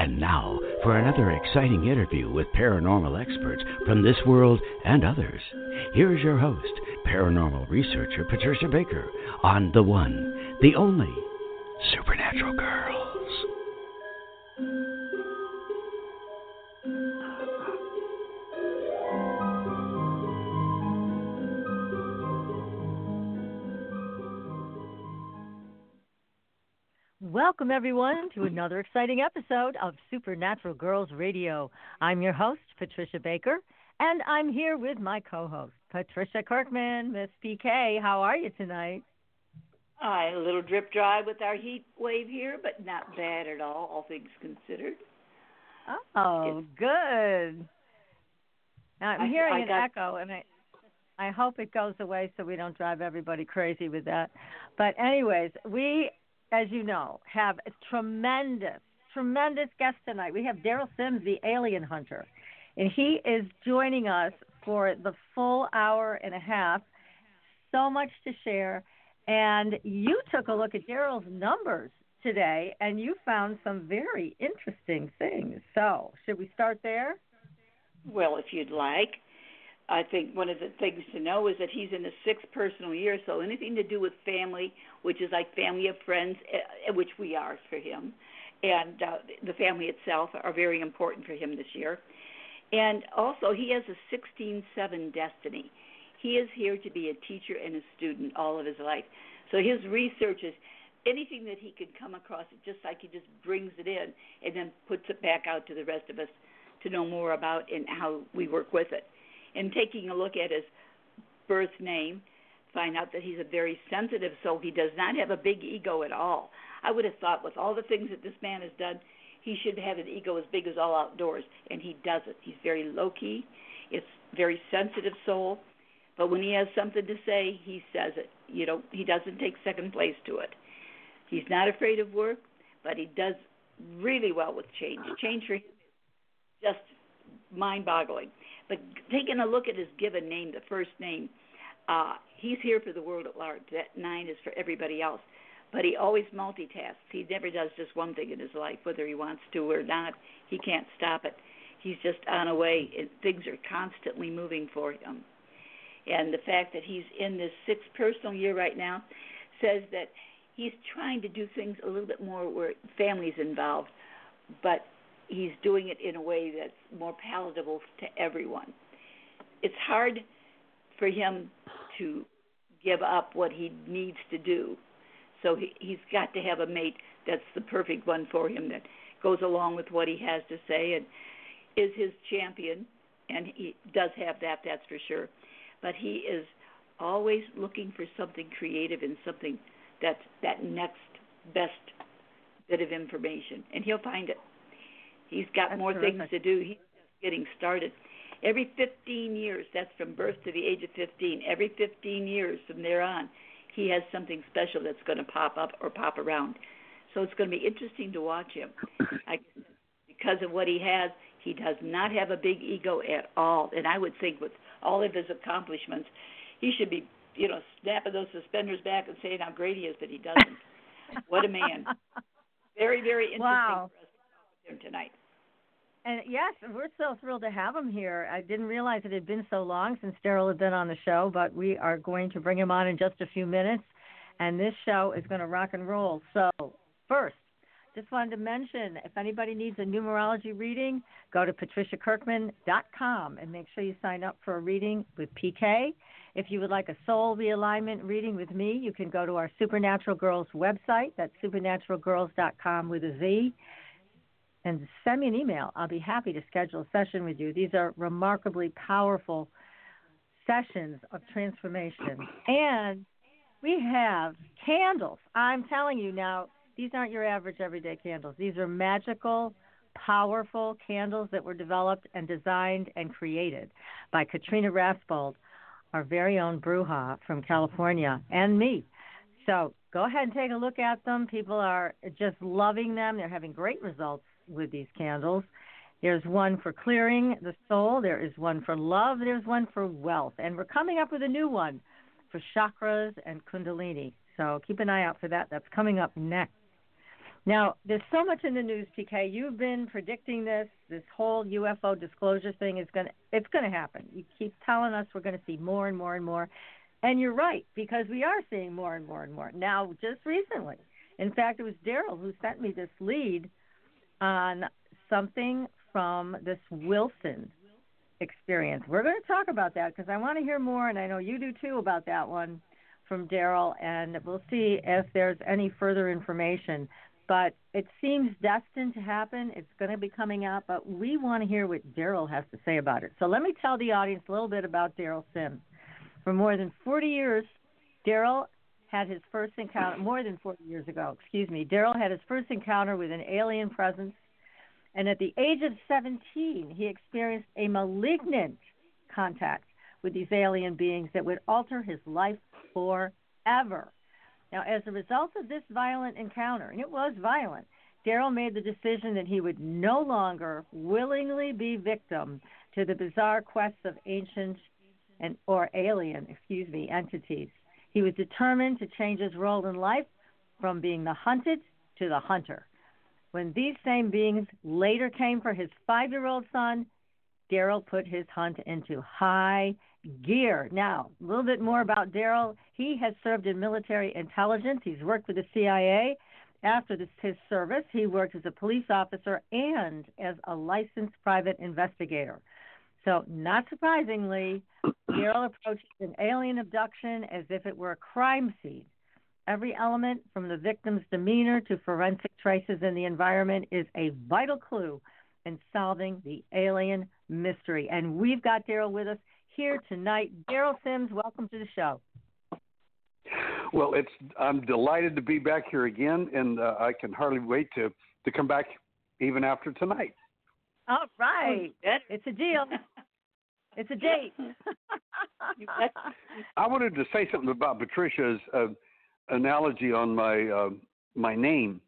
And now for another exciting interview with paranormal experts from this world and others. Here's your host, paranormal researcher Patricia Baker, on the one, the only Supernatural Girls. Welcome, everyone, to another exciting episode of Supernatural Girls Radio. I'm your host, Patricia Baker, and I'm here with my co host, Patricia Kirkman. Miss PK, how are you tonight? I a little drip dry with our heat wave here, but not bad at all, all things considered. Oh, good. Now, I'm I- hearing I an got- echo, and I, I hope it goes away so we don't drive everybody crazy with that. But, anyways, we, as you know, have a tremendous, tremendous guest tonight. We have Derrel Sims, the alien hunter, and he is joining us for the full hour and a half. So much to share. And you took a look at Derrel's numbers today, and you found some very interesting things. So, should we start there? Well, if you'd like. I think one of the things to know is that he's in his sixth personal year, so anything to do with family, which is like family of friends, eh, which we are for him, and uh, the family itself are very important for him this year. And also, he has a 16-7 destiny. He is here to be a teacher and a student all of his life. So his research is anything that he can come across, just like he just brings it in and then puts it back out to the rest of us to know more about and how we work with it. And taking a look at his birth name, find out that he's a very sensitive soul. He does not have a big ego at all. I would have thought with all the things that this man has done, he should have an ego as big as all outdoors, and he doesn't. He's very low key. It's very sensitive soul, but when he has something to say, he says it. You know, he doesn't take second place to it. He's not afraid of work, but he does really well with change. Change for him is just mind-boggling. But taking a look at his given name, the first name, uh, he's here for the world at large. That nine is for everybody else. But he always multitasks. He never does just one thing in his life, whether he wants to or not. He can't stop it. He's just on a way, and things are constantly moving for him. And the fact that he's in this sixth personal year right now says that he's trying to do things a little bit more where family's involved, but he's doing it in a way that's more palatable to everyone. It's hard for him to give up what he needs to do. So he, he's got to have a mate that's the perfect one for him that goes along with what he has to say and is his champion. And he does have that, that's for sure. But he is always looking for something creative and something that's that next best bit of information. And he'll find it. He's got That's more terrific. things to do. He's just getting started. Every 15 years, that's from birth to the age of 15, every 15 years from there on, he has something special that's going to pop up or pop around. So it's going to be interesting to watch him. I, because of what he has, he does not have a big ego at all. And I would think with all of his accomplishments, he should be, you know, snapping those suspenders back and saying how great he is, but he doesn't. what a man. Very, very interesting Wow. for us to talk with him tonight. And yes, we're so thrilled to have him here. I didn't realize it had been so long since Derrel had been on the show, but we are going to bring him on in just a few minutes. And this show is going to rock and roll. So, first, just wanted to mention if anybody needs a numerology reading, go to patriciakirkman.com and make sure you sign up for a reading with PK. If you would like a soul realignment reading with me, you can go to our Supernatural Girls website. That's supernaturalgirls.com with a Z and send me an email. I'll be happy to schedule a session with you. These are remarkably powerful sessions of transformation. And we have candles. I'm telling you now, these aren't your average everyday candles. These are magical powerful candles that were developed and designed and created by Katrina Rasbold, our very own Bruja from California, and me. So go ahead and take a look at them. People are just loving them. They're having great results with these candles. There's one for clearing the soul. There is one for love. There's one for wealth. And we're coming up with a new one for chakras and kundalini. So keep an eye out for that. That's coming up next. Now, there's so much in the news, PK. You've been predicting this. This whole UFO disclosure thing is going to it's going to happen. You keep telling us we're going to see more and more and more. And you're right because we are seeing more and more and more. Now, just recently. In fact, it was Derrel who sent me this lead on something from this Wilson experience. We're going to talk about that because I want to hear more, and I know you do too about that one from Derrel, and we'll see if there's any further information. But it seems destined to happen. It's going to be coming out, but we want to hear what Derrel has to say about it. So let me tell the audience a little bit about Derrel Sims. For more than 40 years, Derrel had his first encounter, more than 40 years ago, excuse me, Derrel had his first encounter with an alien presence and at the age of 17, he experienced a malignant contact with these alien beings that would alter his life forever. Now, as a result of this violent encounter, and it was violent, Derrel made the decision that he would no longer willingly be victim to the bizarre quests of ancient and or alien, excuse me, entities. He was determined to change his role in life from being the hunted to the hunter. When these same beings later came for his five year old son, Derrel put his hunt into high gear. Now, a little bit more about Derrel. He has served in military intelligence, he's worked with the CIA. After this, his service, he worked as a police officer and as a licensed private investigator. So, not surprisingly, Derrel approaches an alien abduction as if it were a crime scene. Every element, from the victim's demeanor to forensic traces in the environment, is a vital clue in solving the alien mystery. And we've got Derrel with us here tonight. Derrel Sims, welcome to the show. Well, it's I'm delighted to be back here again, and uh, I can hardly wait to to come back even after tonight. All right, oh, it's a deal. It's a date. I wanted to say something about Patricia's. Uh, analogy on my uh, my name.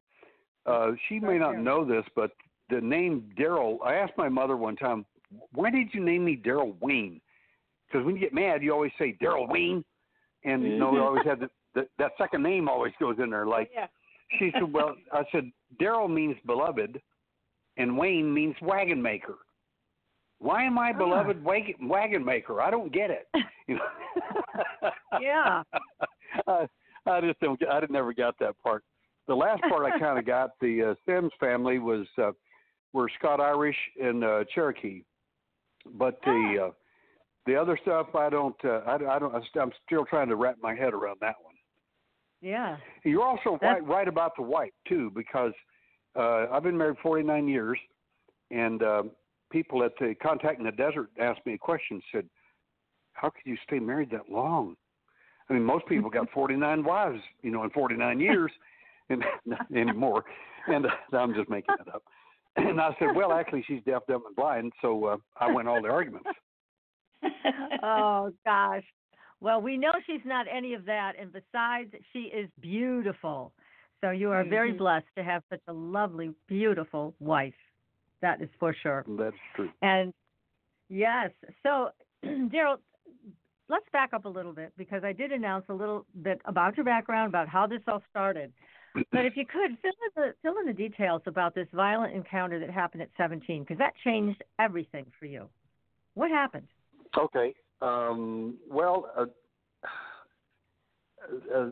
Uh, she may not know this, but the name Derrel. I asked my mother one time, "Why did you name me Derrel Wayne?" Because when you get mad, you always say Derrel Wayne, and you know we always have the, the, that second name always goes in there. Like yeah. she said, "Well," I said, "Derrel means beloved, and Wayne means wagon maker." Why am I ah. beloved wagon, wagon maker? I don't get it. You know? yeah. uh, I just don't. I never got that part. The last part I kind of got. The uh, Sims family was uh, were Scott Irish and uh, Cherokee, but the ah. uh, the other stuff I don't. Uh, I, I don't. I'm still trying to wrap my head around that one. Yeah. You're also right, right about the white too, because uh, I've been married 49 years, and uh, people at the Contact in the Desert asked me a question. Said, "How could you stay married that long?" I mean, most people got 49 wives, you know, in 49 years, and not anymore. And uh, I'm just making it up. And I said, well, actually, she's deaf, dumb, and blind. So uh, I went all the arguments. oh gosh. Well, we know she's not any of that, and besides, she is beautiful. So you are very mm-hmm. blessed to have such a lovely, beautiful wife. That is for sure. That's true. And yes, so Derrel, let's back up a little bit because I did announce a little bit about your background, about how this all started. But if you could fill in the fill in the details about this violent encounter that happened at 17, because that changed everything for you. What happened? Okay. Um, well, uh, uh,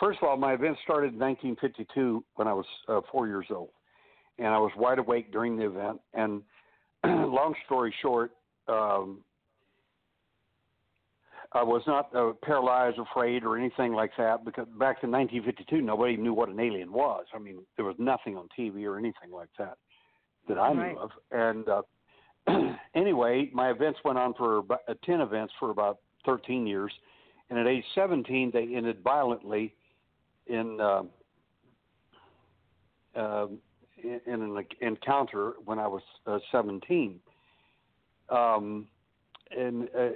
first of all, my event started in 1952 when I was uh, four years old, and I was wide awake during the event. And long story short, um, I was not uh, paralyzed, afraid, or anything like that because back in 1952, nobody knew what an alien was. I mean, there was nothing on TV or anything like that that I right. knew of. And uh, anyway, my events went on for about, uh, 10 events for about 13 years. And at age 17, they ended violently in uh, uh, in, an encounter when I was uh, 17. Um, and uh,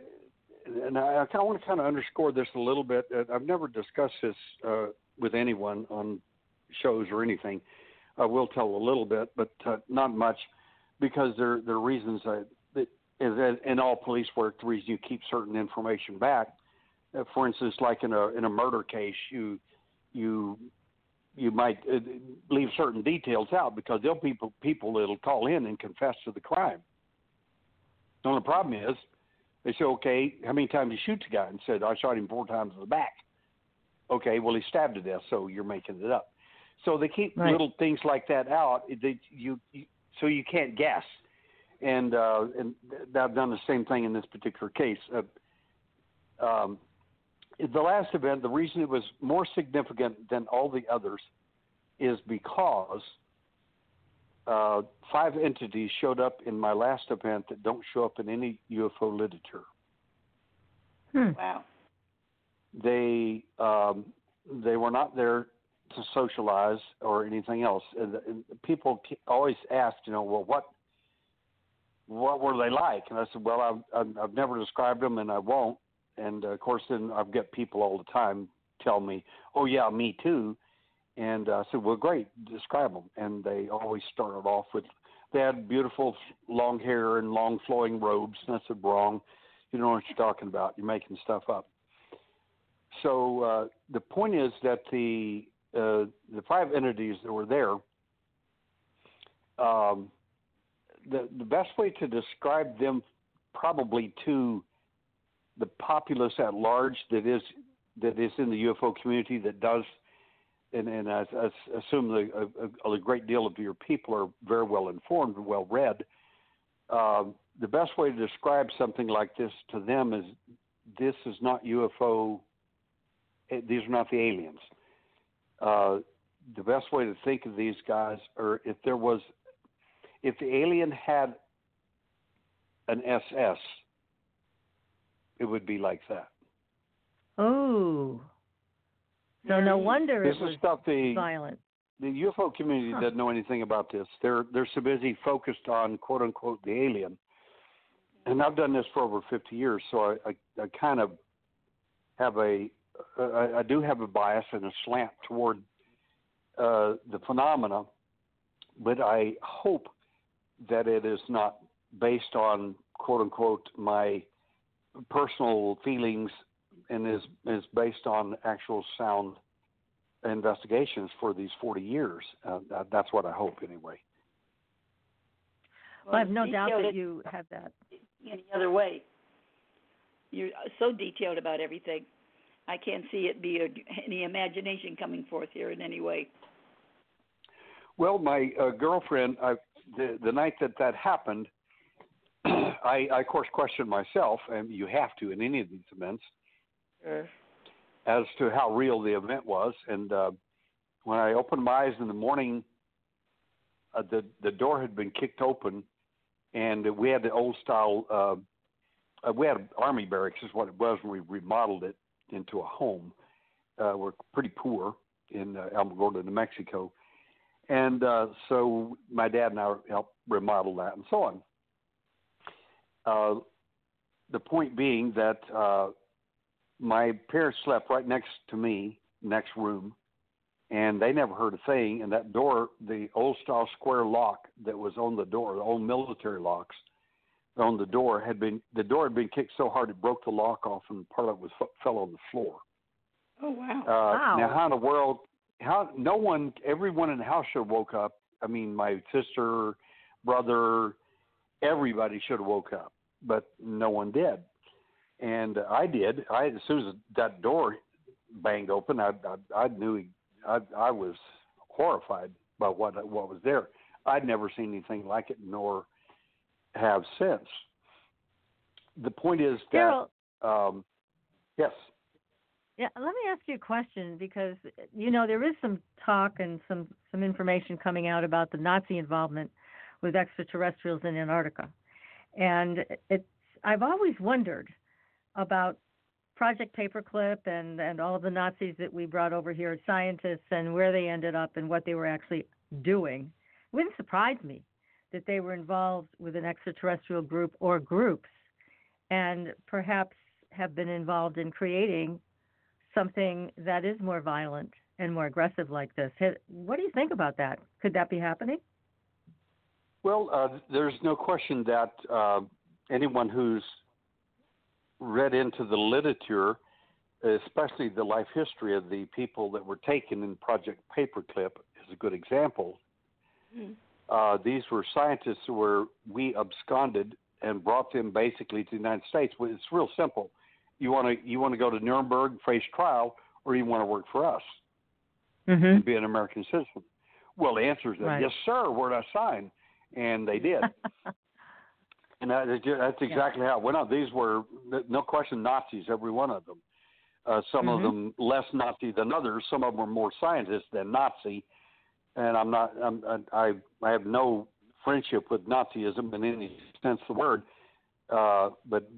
and I, kind of want to kind of underscore this a little bit. I've never discussed this uh, with anyone on shows or anything. I will tell a little bit, but uh, not much, because there there are reasons I, that in all police work. The reason you keep certain information back, uh, for instance, like in a in a murder case, you you you might uh, leave certain details out because there'll be people people that'll call in and confess to the crime. The only problem is they say, okay, how many times did you shoot the guy? And said, I shot him four times in the back. Okay, well he stabbed to death, so you're making it up. So they keep right. little things like that out. They, you, you, so you can't guess. And uh, and I've done the same thing in this particular case. Uh, um, the last event, the reason it was more significant than all the others is because uh, five entities showed up in my last event that don't show up in any UFO literature. Hmm. Wow. They um, they were not there to socialize or anything else. And, and people always ask, you know, well, what what were they like? And I said, well, I've I've never described them, and I won't. And uh, of course, then I've got people all the time tell me, oh yeah, me too. And uh, I said, well, great, describe them. And they always started off with, they had beautiful long hair and long flowing robes. And I said, wrong. You don't know what you're talking about. You're making stuff up. So uh, the point is that the uh, the five entities that were there, um, the the best way to describe them probably to the populace at large that is that is in the UFO community that does and, and I, I assume the, a, a, great deal of your people are very well informed and well read. Uh, the best way to describe something like this to them is this is not UFO. Eh, these are not the aliens. Uh, the best way to think of these guys, or if there was, if the alien had an SS, it would be like that. Oh. So no wonder this is stuff the, violent. The UFO community huh. doesn't know anything about this. They're they're so busy focused on quote unquote the alien. And I've done this for over 50 years, so I, I, I kind of have a I, I do have a bias and a slant toward uh, the phenomena, but I hope that it is not based on quote unquote my personal feelings and is is based on actual sound investigations for these 40 years. Uh, that's what I hope, anyway. Well, I have no doubt that you have that. Any other way? You're so detailed about everything. I can't see it be a, any imagination coming forth here in any way. Well, my uh, girlfriend, I, the the night that that happened, I, I of course questioned myself, and you have to in any of these events as to how real the event was. And uh, when I opened my eyes in the morning, uh, the the door had been kicked open, and we had the old style. Uh, uh, we had army barracks, is what it was when we remodeled it into a home. Uh, we're pretty poor in uh, Alamogordo, New Mexico, and uh, so my dad and I helped remodel that and so on. Uh, the point being that uh, my parents slept right next to me, next room, and they never heard a thing. And that door, the old style square lock that was on the door, the old military locks on the door, had been the door had been kicked so hard it broke the lock off, and part of it was fell on the floor. Oh wow! Uh, wow. Now, how in the world? How no one, everyone in the house should have woke up. I mean, my sister, brother, everybody should have woke up, but no one did and I did. I as soon as that door banged open, I I, I knew he, I I was horrified by what what was there. I'd never seen anything like it, nor have since. The point is that um, yes. Yeah, let me ask you a question because you know there is some talk and some some information coming out about the Nazi involvement with extraterrestrials in Antarctica, and it's I've always wondered about Project Paperclip and, and all of the Nazis that we brought over here, as scientists, and where they ended up and what they were actually doing. It wouldn't surprise me that they were involved with an extraterrestrial group or groups, and perhaps have been involved in creating something that is more violent and more aggressive like this. What do you think about that? Could that be happening? Well, uh, there's no question that uh, anyone who's read into the literature, especially the life history of the people that were taken in Project Paperclip, is a good example. Mm-hmm. Uh, these were scientists who were we absconded and brought them basically to the United States. Well, it's real simple. You want to you want to go to Nuremberg, face trial, or you want to work for us mm-hmm. and be an American citizen? Well, the answer is that right. yes, sir. Where did I sign? And they did. and that, that's exactly yeah. how it went on. These were no question Nazis, every one of them. Uh, some mm-hmm. of them less Nazi than others. Some of them were more scientists than Nazi. And I'm not. I'm, I I have no friendship with Nazism in any sense of the word. Uh, but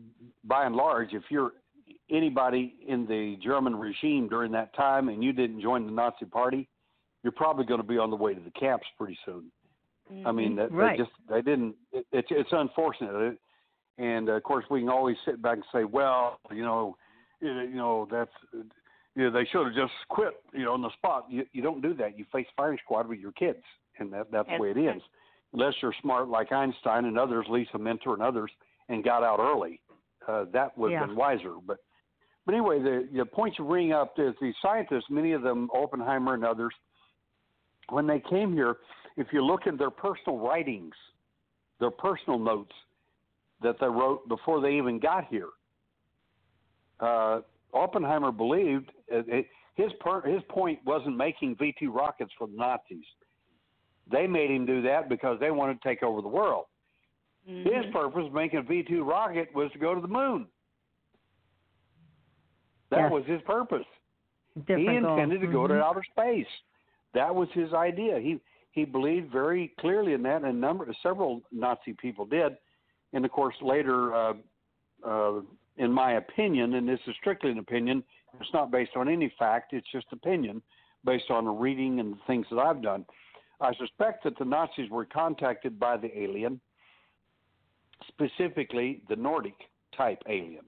by and large, if you're anybody in the German regime during that time and you didn't join the Nazi Party, you're probably going to be on the way to the camps pretty soon. Mm-hmm. I mean, that, right. they just they didn't. It, it's it's unfortunate, and uh, of course we can always sit back and say, well, you know, you know that's. You know, they should have just quit, you know, on the spot. You, you don't do that. You face firing squad with your kids, and that that's the way it is. Unless you're smart like Einstein and others, Lise Meitner and others, and got out early, uh, that would have yeah. been wiser. But but anyway, the, the point you bring up is the scientists, many of them, Oppenheimer and others, when they came here, if you look at their personal writings, their personal notes that they wrote before they even got here, uh, Oppenheimer believed uh, it, his per, his point wasn't making V two rockets for the Nazis. They made him do that because they wanted to take over the world. Mm-hmm. His purpose of making a V two rocket was to go to the moon. That yes. was his purpose. Different he intended to go mm-hmm. to outer space. That was his idea. He he believed very clearly in that, and number several Nazi people did. And of course, later, uh, uh, in my opinion, and this is strictly an opinion, it's not based on any fact. It's just opinion based on reading and things that I've done. I suspect that the Nazis were contacted by the alien, specifically the Nordic type alien.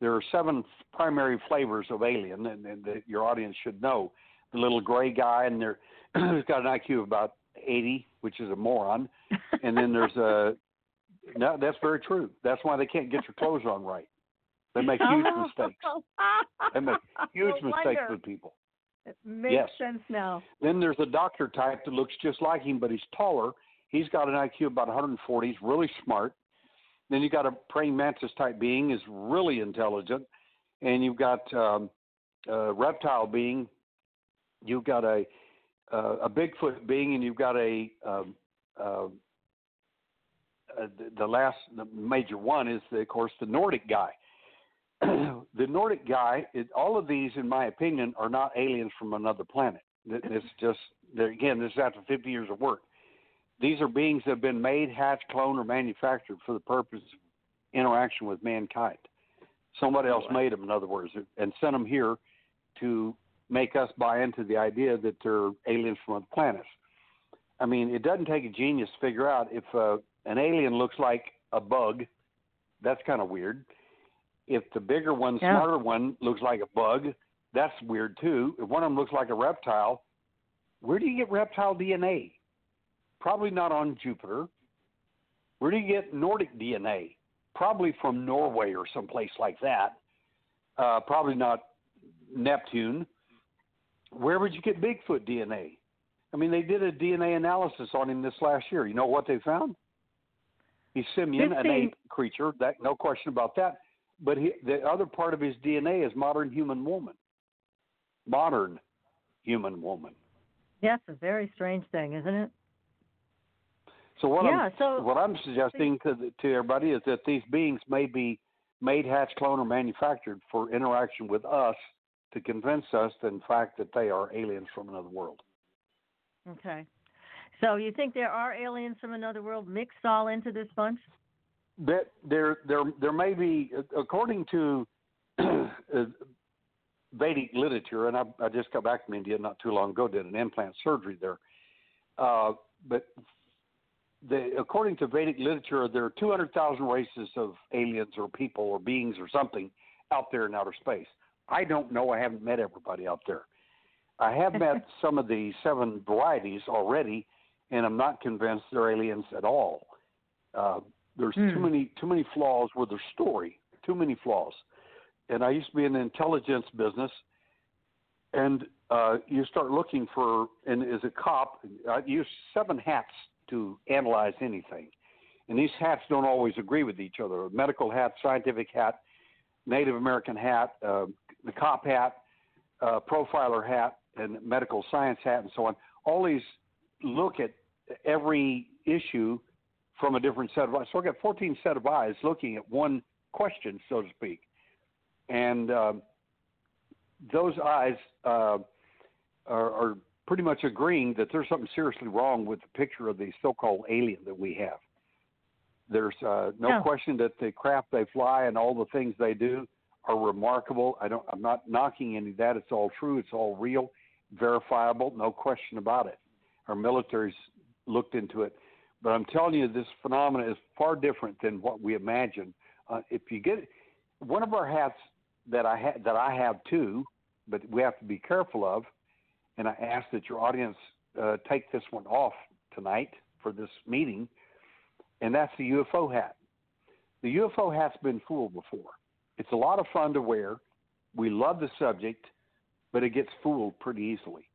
There are seven primary flavors of alien, and, and your audience should know. The little gray guy, and there, who's got an IQ of about 80, which is a moron. And then there's a no, that's very true. That's why they can't get your clothes on right. They make huge mistakes. They make huge no mistakes with people. It makes Yes. sense now. Then there's a doctor type that looks just like him, but he's taller. He's got an IQ about 140. He's really smart. Then you got a praying mantis type being is really intelligent, and you've got um, a reptile being. You've got a uh, a Bigfoot being, and you've got a um, uh, uh, the- the last the major one is the, of course the Nordic guy. the Nordic guy, it, all of these, in my opinion, are not aliens from another planet. It's just again, this is after 50 years of work. These are beings that have been made, hatched, cloned, or manufactured for the purpose of interaction with mankind. Somebody else made them, in other words, and sent them here to make us buy into the idea that they're aliens from other planets. I mean, it doesn't take a genius to figure out if uh, an alien looks like a bug. That's kind of weird. If the bigger one, Yeah. smarter one, looks like a bug, that's weird too. If one of them looks like a reptile, where do you get reptile DNA? Probably not on Jupiter. Where do you get Nordic DNA? Probably from Norway or someplace like that. Uh, probably not Neptune. Where would you get Bigfoot DNA? I mean, they did a DNA analysis on him this last year. You know what they found? He's simian, an ape creature. That no question about that. But he, the other part of his DNA is modern human woman. Modern human woman. Yes, a very strange thing, isn't it? So what Yeah, I'm so- what I'm suggesting to to everybody is that these beings may be made, hatched, cloned, or manufactured for interaction with us to convince us, that, in fact, that they are aliens from another world. Okay. So you think there are aliens from another world mixed all into this bunch? That there there there may be, according to uh, Vedic literature, and I, I just got back from India not too long ago, did an implant surgery there. Uh, but the, according to Vedic literature, there are 200,000 races of aliens or people or beings or something out there in outer space. I don't know. I haven't met everybody out there. I have met some of the seven varieties already, and I'm not convinced they're aliens at all. Uh, there's Hmm. too many too many flaws with their story. Too many flaws. And I used to be in the intelligence business, and uh, you start looking for, and as a cop, I use seven hats to analyze anything. And these hats don't always agree with each other. A medical hat, scientific hat, Native American hat, uh, the cop hat, uh, profiler hat, and medical science hat, and so on. These look at every issue from a different set of eyes. So I got 14 set of eyes looking at one question, so to speak. And um, those eyes uh, are, are pretty much agreeing that there's something seriously wrong with the picture of the so-called alien that we have. There's uh, no Yeah. question that the craft they fly and all the things they do are remarkable. I don't. I'm not knocking any of that. It's all true. It's all real, verifiable. No question about it. Our military's looked into it, but I'm telling you, this phenomenon is far different than what we imagine. Uh, if you get one of our hats that I ha- that I have too, but we have to be careful of, and I ask that your audience uh, take this one off tonight for this meeting, and that's the UFO hat. The UFO hat's been fooled before. It's a lot of fun to wear. We love the subject, but it gets fooled pretty easily.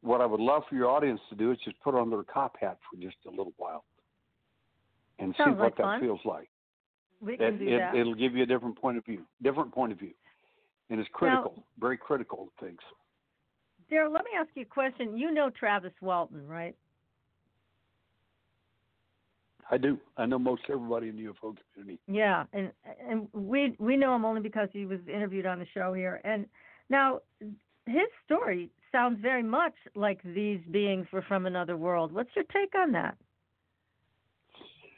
What I would love for your audience to do is just put on their cop hat for just a little while and see what like that fun. feels like. We It, can do it, that. it'll give you a different point of view, different point of view, and it's critical, very critical to things. Derrel, let me ask you a question. You know Travis Walton, right? I do. I know most everybody in the UFO community. Yeah, and and we we know him only because he was interviewed on the show here. And now his story sounds very much like these beings were from another world. What's your take on that?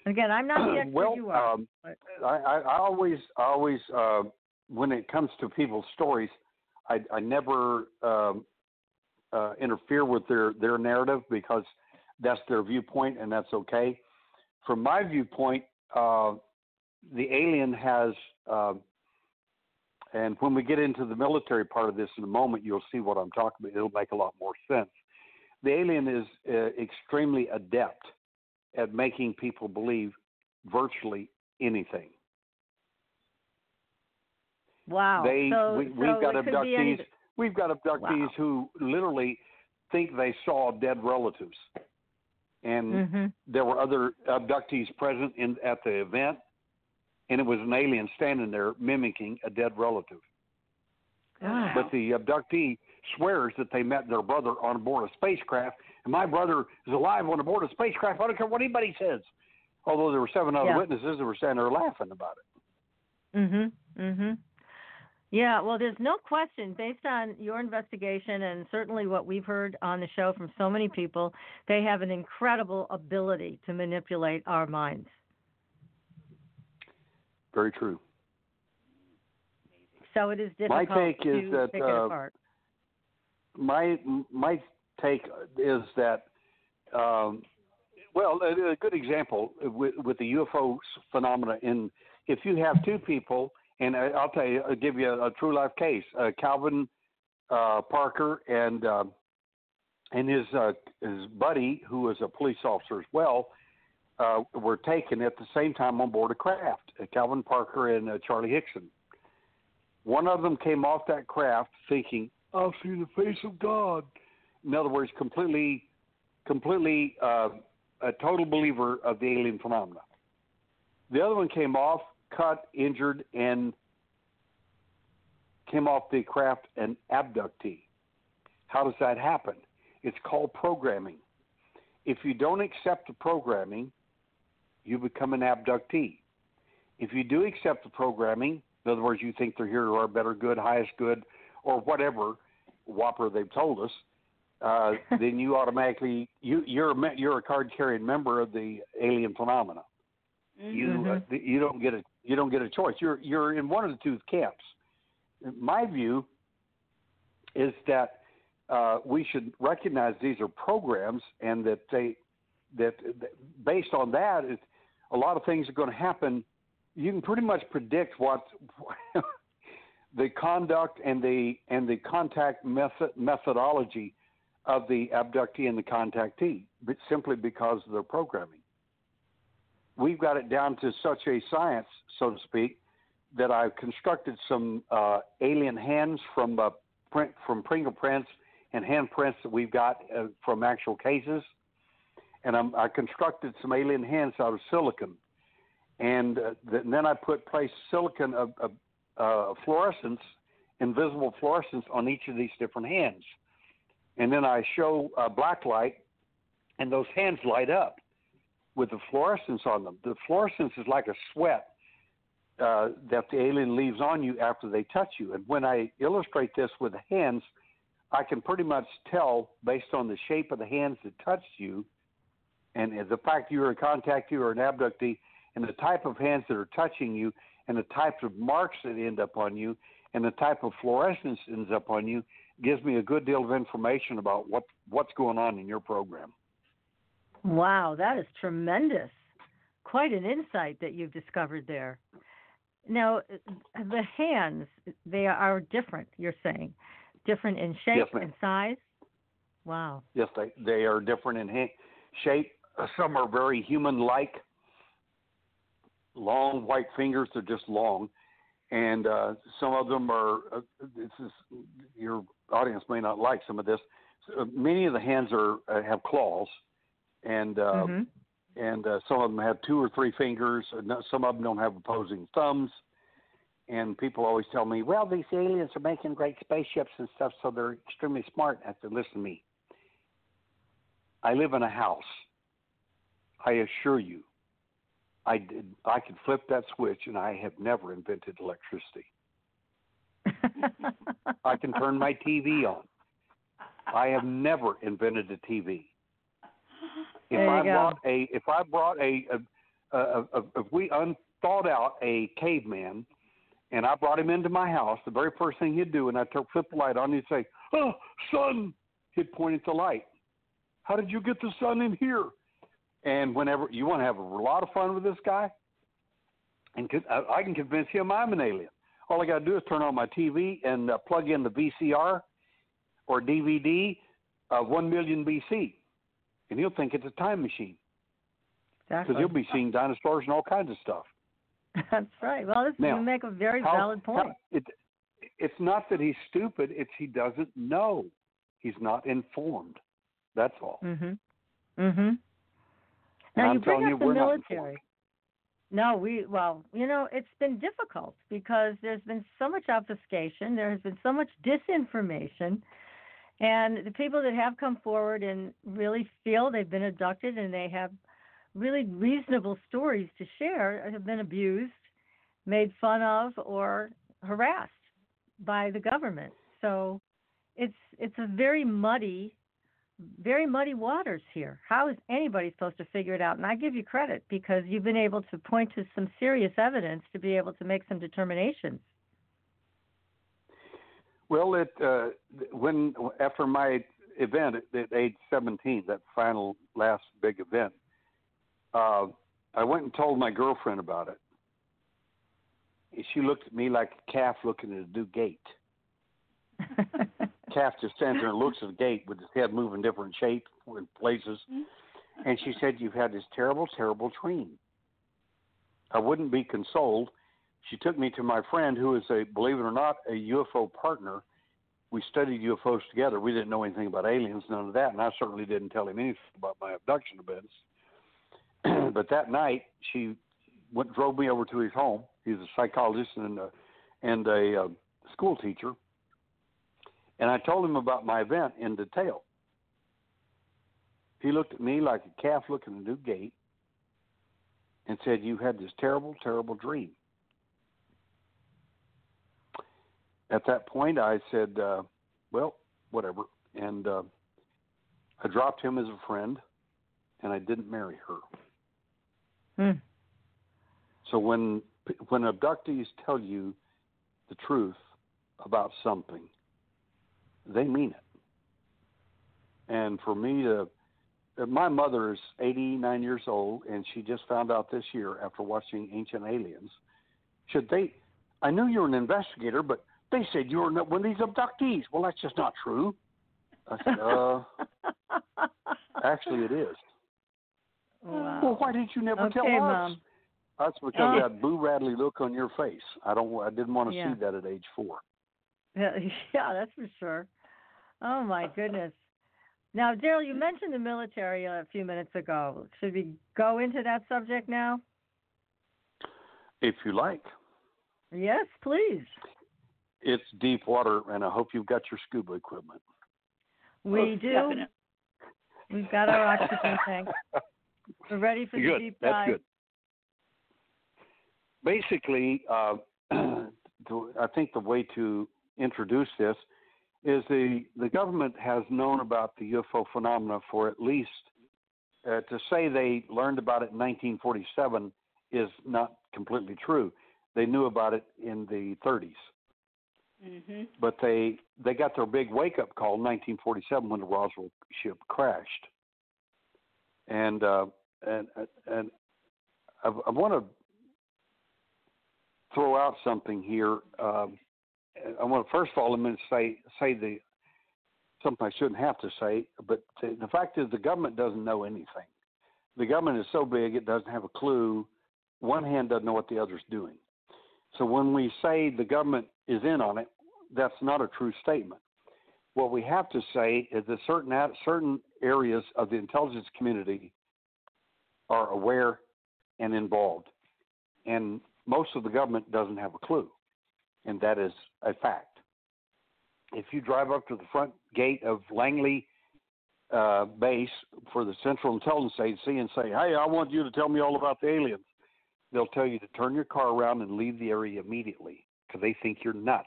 Again, I'm not the expert well, you are. um, I, I, always, always, uh, when it comes to people's stories, I, I never um, uh, interfere with their their narrative because that's their viewpoint and that's okay. From my viewpoint, uh, the alien has, uh, and when we get into the military part of this in a moment, you'll see what I'm talking about. It'll make a lot more sense. The alien is uh, extremely adept at making people believe virtually anything. wow. They so, we, so we've got be any- abductees. We've got abductees Wow. who literally think they saw dead relatives, and Mhm. there were other abductees present in at the event, and it was an alien standing there mimicking a dead relative. Wow. But the abductee swears that they met their brother on board a spacecraft, and my brother is alive on board a spacecraft. I don't care what anybody says. Although there were seven other Yeah. witnesses that were standing there laughing about it. Mhm. Mhm. Yeah, well there's no question based on your investigation and certainly what we've heard on the show from so many people, they have an incredible ability to manipulate our minds. Very true. So it is difficult My take to is that, pick it uh, apart. my my take is that um, well a, a good example with, with the UFO phenomena in if you have two people and I'll tell you I'll give you a, a true life case uh, Calvin uh, Parker and uh, and his uh, his buddy who was a police officer as well uh, were taken at the same time on board a craft uh, Calvin Parker and uh, Charlie Hickson one of them came off that craft thinking I'll see the face of God. In other words, completely, completely uh, a total believer of the alien phenomena. The other one came off, cut, injured, and came off the craft an abductee. How does that happen? It's called programming. If you don't accept the programming, you become an abductee. If you do accept the programming, in other words, you think they're here to our better good, highest good, or whatever whopper they've told us, uh, then you automatically you you're a you're a card carrying member of the alien phenomena. You uh, you don't get a you don't get a choice. You're you're in one of the two camps. My view is that uh, we should recognize these are programs and that they that, that based on that, it, a lot of things are going to happen. You can pretty much predict what the conduct and the and the contact method methodology of the abductee and the contactee, but simply because of their programming. We've got it down to such a science, so to speak, that I've constructed some uh, alien hands from uh, print from fingerprints and handprints that we've got uh, from actual cases, and I'm, I constructed some alien hands out of silicon, and, uh, th- and then I put place silicon of, of uh, fluorescence, invisible fluorescence on each of these different hands, and then I show uh, black light, and those hands light up with the fluorescence on them. The fluorescence is like a sweat uh, that the alien leaves on you after they touch you. And when I illustrate this with the hands, I can pretty much tell based on the shape of the hands that touched you and the fact you're a contactee or an abductee and the type of hands that are touching you and the types of marks that end up on you and the type of fluorescence ends up on you gives me a good deal of information about what what's going on in your program. Wow, that is tremendous. Quite an insight that you've discovered there. Now, the hands, they are different, you're saying. Different in shape yes, and size? Wow. Yes, they, they are different in ha- shape. Some are very human like. Long white fingers, they're just long. And uh, some of them are, uh, this is, your audience may not like some of this. So many of the hands are uh, have claws, and uh, mm-hmm and uh, some of them have two or three fingers. Some of them don't have opposing thumbs. And people always tell me, "Well, these aliens are making great spaceships and stuff, so they're extremely smart." I said, "Listen to me. I live in a house. I assure you, I did. I could flip that switch, and I have never invented electricity. I can turn my TV on. I have never invented a TV. If There you I go. brought a, if I brought a, a, a, a if we unthought out a caveman, and I brought him into my house, the very first thing he'd do, and I would flip the light on, he'd say, "Oh, sun!" He'd point at the light. How did you get the sun in here? And whenever you want to have a lot of fun with this guy, and I I can convince him I'm an alien. All I got to do is turn on my TV and uh, plug in the VCR or DVD of 1 million BC, and he'll think it's a time machine because Exactly. he'll be seeing dinosaurs and all kinds of stuff. That's right. Well, this Now, you make a very How- valid point. how- it, it's not that he's stupid; it's he doesn't know. He's not informed. That's all. Mhm. Mhm. Now And I'm you bring up you, the military. No, we well, you know, it's been difficult because there's been so much obfuscation, there has been so much disinformation, and the people that have come forward and really feel they've been abducted and they have really reasonable stories to share have been abused, made fun of, or harassed by the government. So it's it's a very muddy very muddy waters here. How is anybody supposed to figure it out? And I give you credit because you've been able to point to some serious evidence to be able to make some determinations. Well, it uh, when after my event at, age 17, that final last big event, uh, I went and told my girlfriend about it. She looked at me like a calf looking at a new gate. Calf just stands there and looks at the gate with his head moving different shapes and places. And she said, You've had this terrible, terrible dream. I wouldn't be consoled. She took me to my friend who is a, believe it or not, a UFO partner. We studied UFOs together. We didn't know anything about aliens, none of that, and I certainly didn't tell him anything about my abduction events. but that night, she went drove me over to his home. He's a psychologist and a, and a uh, school teacher, and I told him about my event in detail. He looked at me like a calf looking at a new gate and said, You had this terrible, terrible dream. At that point, I said, uh, Well, whatever. And uh, I dropped him as a friend, and I didn't marry her. Hmm. So when when abductees tell you the truth about something, they mean it. And for me to uh, my mother is 89 years old, and she just found out this year after watching Ancient Aliens. Should they? I knew you were an investigator, but they said you were one of these abductees. Well, that's just not true. I said, uh, actually, it is. Wow. Well, why did you never Okay, tell us? Mom. That's because of that boo rattly look on your face. I don't. I didn't want to Yeah. see that at age four. Yeah, yeah, that's for sure. Oh my goodness. Now, Derrel, you mentioned the military a few minutes ago. Should we go into that subject now? If you like, Yes, please. It's deep water, and I hope you've got your scuba equipment. We Oh, do. definite. We've got our oxygen tank. We're ready for the good. deep That's dive. good. Basically, uh, the- I think the way to introduce this is the the government has known about the UFO phenomena for at least uh, to say they learned about it in 1947 is not completely true. They knew about it in the 30s, Mhm. but they they got their big wake up call in 1947 when the Roswell ship crashed. And uh, and and I, I want to throw out something here. Um, I want to first of all, I'm going to say say the something I shouldn't have to say, but the, the fact is the government doesn't know anything. The government is so big it doesn't have a clue. One hand doesn't know what the other's doing. So when we say the government is in on it, that's not a true statement. What we have to say is that certain certain areas of the intelligence community are aware and involved, and most of the government doesn't have a clue, and that is a fact. If you drive up to the front gate of Langley uh, base for the Central Intelligence Agency and say, "Hey, I want you to tell me all about the aliens," they'll tell you to turn your car around and leave the area immediately because they think you're nuts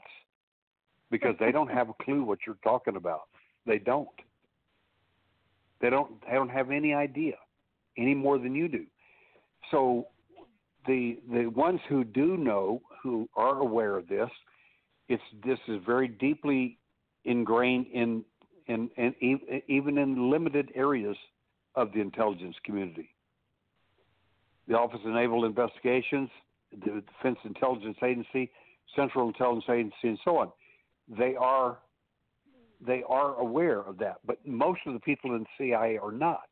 because they don't have a clue what you're talking about. They don't. They don't. They don't have any idea any more than you do. So the the ones who do know, who are aware of this, it's this is very deeply ingrained in in, e- even in limited areas of the intelligence community. The Office of Naval Investigations, the Defense Intelligence Agency, Central Intelligence Agency, and so on. They are they are aware of that, but most of the people in CIA are not.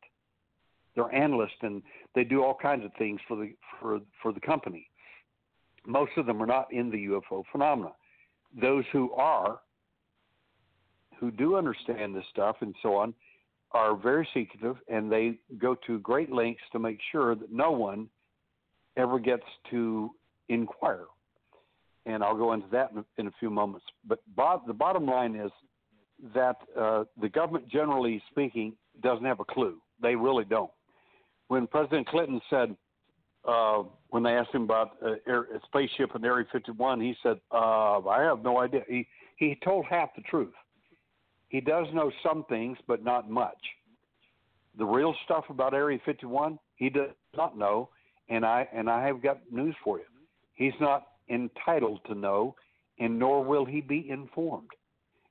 They're analysts and they do all kinds of things for the for for the company. Most of them are not in the UFO phenomena. Those who are, who do understand this stuff and so on, are very secretive and they go to great lengths to make sure that no one ever gets to inquire. And I'll go into that in, in a few moments. But the bottom line is that uh, the government, generally speaking, doesn't have a clue. They really don't. When President Clinton said, uh, when they asked him about uh, air, a spaceship in Area 51, he said, uh, "I have no idea." He he told half the truth. He does know some things, but not much. The real stuff about Area 51, he does not know, and I and I have got news for you. He's not entitled to know, and nor will he be informed.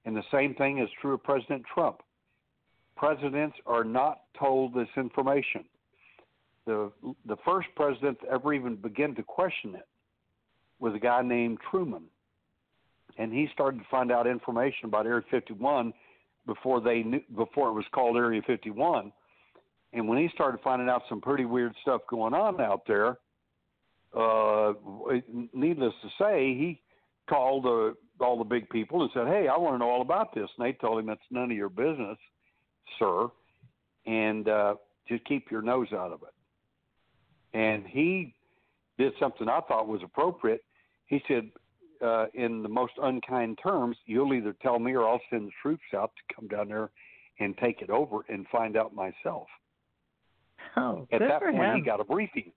And the same thing is true of President Trump. Presidents are not told this information. The the first president to ever even begin to question it was a guy named Truman, and he started to find out information about Area 51 before they knew, before it was called Area 51. And when he started finding out some pretty weird stuff going on out there, uh, needless to say, he called the, all the big people and said, "Hey, I want to know all about this." And they told him, "It's none of your business, sir, and uh, just keep your nose out of it." And he did something I thought was appropriate. He said, uh, in the most unkind terms, "You'll either tell me, or I'll send the troops out to come down there and take it over and find out myself." Oh, At that point, him. he got a briefing.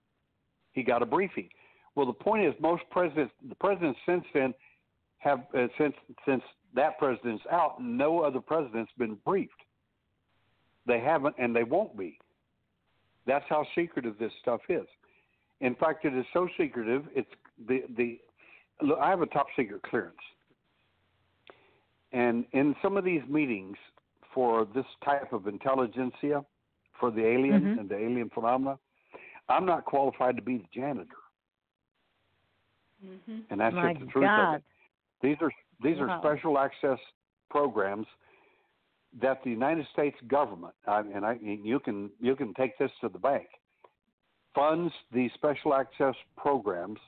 He got a briefing. Well, the point is, most presidents, the presidents since then, have uh, since since that president's out, no other president's been briefed. They haven't, and they won't be. That's how secretive this stuff is. In fact, it is so secretive. It's the the. Look, I have a top secret clearance, and in some of these meetings for this type of intelligentsia, for the alien Mhm. and the alien phenomena. I'm not qualified to be the janitor, Mhm. and that's My just the truth of it. These are these Wow. are special access programs that the United States government, I, and I, you can you can take this to the bank, funds these special access programs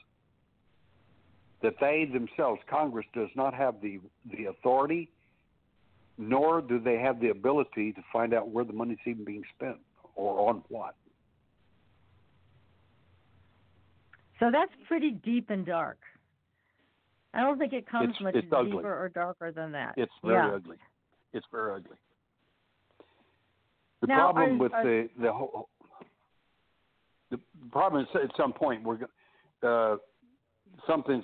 that they themselves, Congress, does not have the the authority, nor do they have the ability to find out where the money's even being spent or on what. So that's pretty deep and dark. I don't think it comes It's- much it's ugly. deeper or darker than that. It's very yeah. ugly. It's very ugly. The Now, problem are- with are- the the whole the problem is at some point we're uh, something's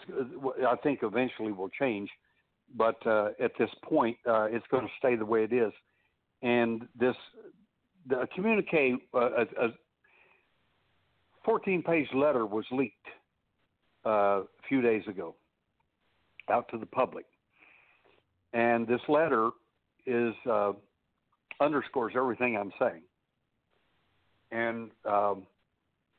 I think eventually will change, but uh, at this point uh, it's going to stay the way it is, and this the communique uh, a, a 14 page letter was leaked uh, a few days ago out to the public. And this letter is uh, underscores everything I'm saying, and um,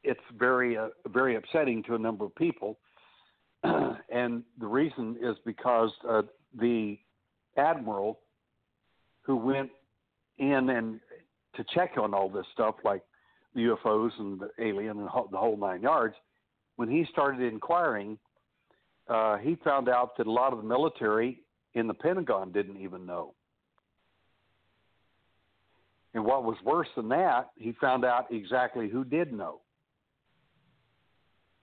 it's very uh, very upsetting to a number of people. and the reason is because uh, the admiral who went in and to check on all this stuff, like the UFOs and the alien and the whole nine yards, when he started inquiring, uh, he found out that a lot of the military in the Pentagon didn't even know. And what was worse than that, he found out exactly who did know.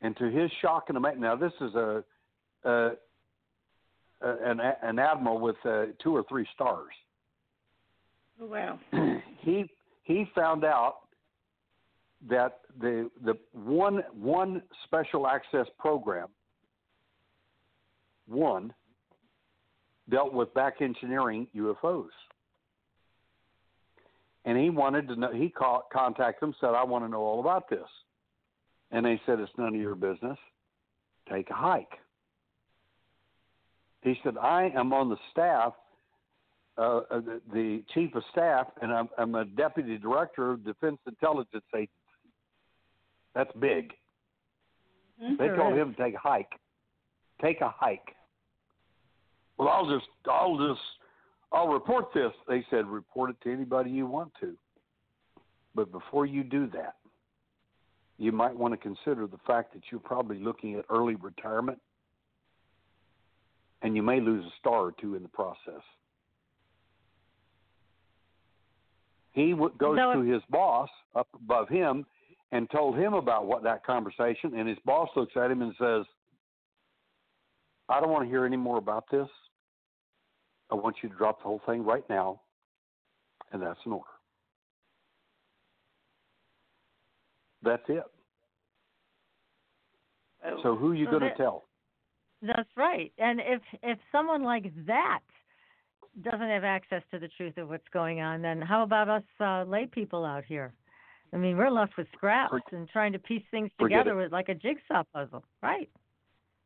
And to his shock and amazement, now this is a, a, an, an admiral with uh, two or three stars. Oh, wow. he he found out that the the one one special access program one dealt with back engineering UFOs. And he wanted to know he called contacted them, said, I want to know all about this. And they said, It's none of your business. Take a hike. He said, I am on the staff uh, uh, the, the chief of staff, and I'm, I'm a deputy director of Defense Intelligence Agency. That's big. Mm-hmm. They told him to take a hike. Take a hike. Well, I'll just, I'll just, I'll report this. They said, report it to anybody you want to. But before you do that, you might want to consider the fact that you're probably looking at early retirement, and you may lose a star or two in the process. He w- goes So to his boss up above him and told him about what that conversation, and his boss looks at him and says, "I don't want to hear any more about this. I want you to drop the whole thing right now." And that's an order. That's it. Oh. So who are you So going to tell? That's right. And if if someone like that doesn't have access to the truth of what's going on, then how about us uh, lay people out here? I mean, we're left with scraps and trying to piece things together with like a jigsaw puzzle, right?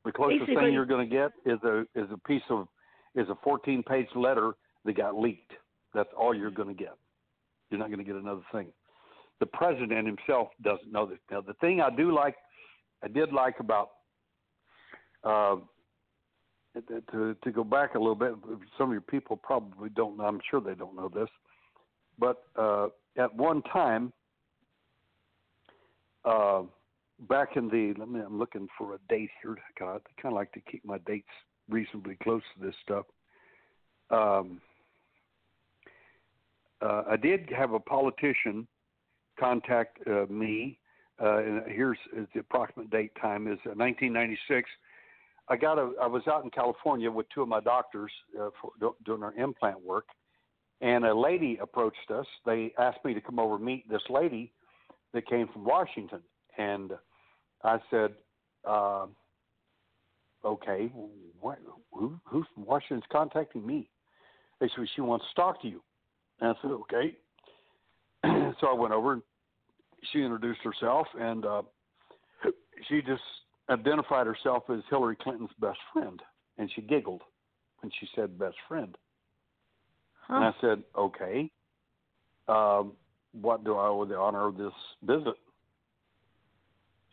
The closest Basically- thing you're going to get is a is a piece of is a 14 page letter that got leaked. That's all you're going to get. You're not going to get another thing. The president himself doesn't know this. Now, the thing I do like, I did like about uh, to to go back a little bit. Some of your people probably don't. know. I'm sure they don't know this, but uh, at one time, uh, back in the let me I'm looking for a date here. God, I kind of like to keep my dates reasonably close to this stuff. Um, uh, I did have a politician contact uh, me. Uh, and here's uh, the approximate date time is uh, 1996. I got a. I was out in California with two of my doctors uh, for do, doing our implant work, and a lady approached us. They asked me to come over and meet this lady that came from Washington, and I said, uh, "Okay, what, who, who's from Washington's contacting me?" They said she wants to talk to you, and I said, "Okay." so I went over and she introduced herself, and uh, she just identified herself as Hillary Clinton's best friend, and she giggled when she said "best friend." And I said, "Okay." Um, what do I owe the honor of this visit?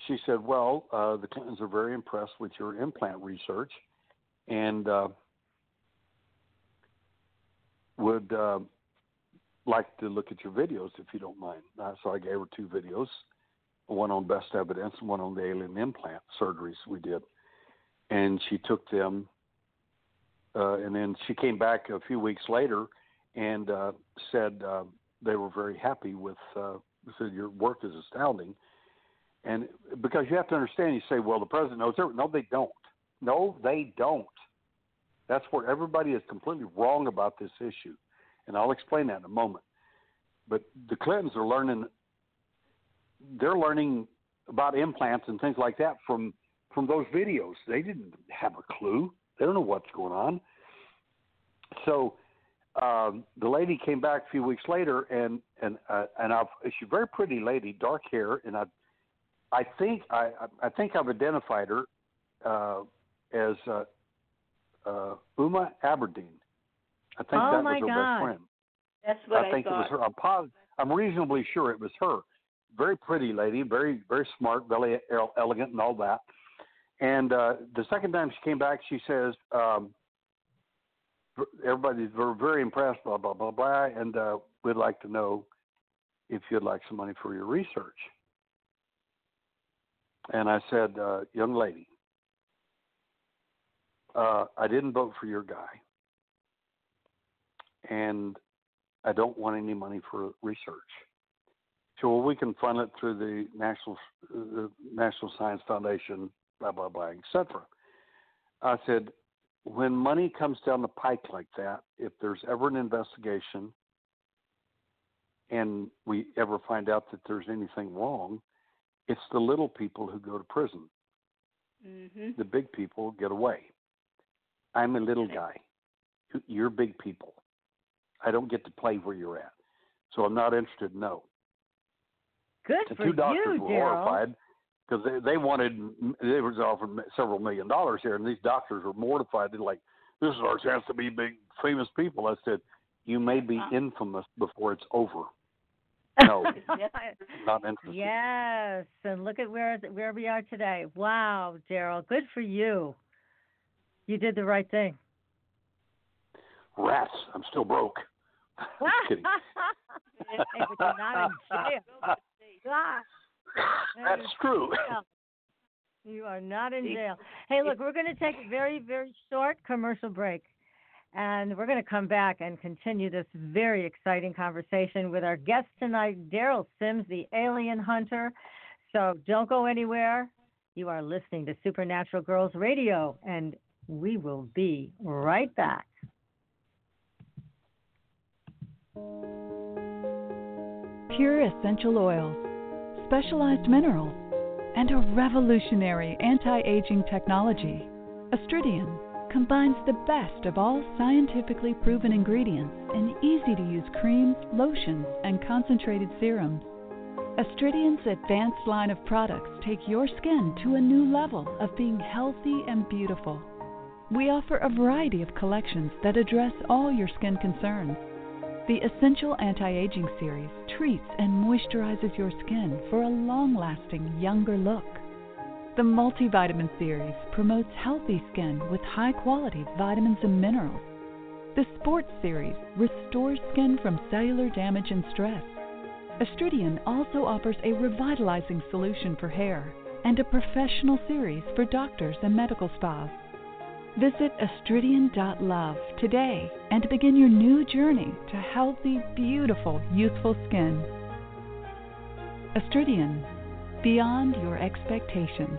She said, well, uh, the Clintons are very impressed with your implant research and uh, would uh, like to look at your videos if you don't mind. Uh, so I gave her two videos, one on best evidence and one on the alien implant surgeries we did. And she took them, uh, and then she came back a few weeks later and uh, said they were very happy with. Uh, said your work is astounding, and because you have to understand, you say, well, the president knows everything. No, they don't. No, they don't. That's where everybody is completely wrong about this issue, and I'll explain that in a moment. But the Clintons are learning. They're learning about implants and things like that from from those videos. They didn't have a clue. They don't know what's going on. So um, the lady came back a few weeks later, and and uh, and I've, she's a very pretty lady, dark hair, and I I think I I think I've identified her uh, as uh, uh, Huma Abedin. I think oh that my was her God. best friend. That's what I, I think thought. it was her. I'm positive. I'm reasonably sure it was her. Very pretty lady, very very smart, very elegant, and all that. And uh, the second time she came back, she says, um, "Everybody's very, impressed." Blah blah blah blah, and uh, we'd like to know if you'd like some money for your research. And I said, uh, "Young lady, uh, I didn't vote for your guy, and I don't want any money for research. So well, we can fund it through the National the National Science Foundation, blah blah blah, etc. I said, when money comes down the pike like that, if there's ever an investigation and we ever find out that there's anything wrong, it's the little people who go to prison. hmm The big people get away. I'm a little guy. You're big people. I don't get to play where you're at. So I'm not interested, no. Good The for two doctors you, were Derrel. horrified because they, they wanted, they was offered several million dollars here, and these doctors were mortified. They're like, this is our chance to be big, famous people. I said, you may be infamous before it's over. No, not interested. yes, and look at where where we are today. Wow, Derrel, good for you. You did the right thing. Rats, I'm still broke. Just kidding. Hey, but you're not in jail. That's true. You are not in jail. Hey, look, we're going to take a very, very short commercial break. And we're going to come back and continue this very exciting conversation with our guest tonight, Derrel Sims, the alien hunter. So don't go anywhere. You are listening to Supernatural Girls Radio, and we will be right back. pure essential oils, specialized minerals, and a revolutionary anti aging technology. Astridian combines the best of all scientifically proven ingredients in easy to use creams, lotions, and concentrated serums. Astridian's advanced line of products take your skin to a new level of being healthy and beautiful. We offer a variety of collections that address all your skin concerns. The Essential Anti Aging Series treats and moisturizes your skin for a long lasting, younger look. The Multivitamin Series promotes healthy skin with high quality vitamins and minerals. The Sports Series restores skin from cellular damage and stress. Astridian also offers a revitalizing solution for hair and a professional series for doctors and medical spas. Visit astridian.love today and begin your new journey to healthy, beautiful, youthful skin. Astridian, beyond your expectations.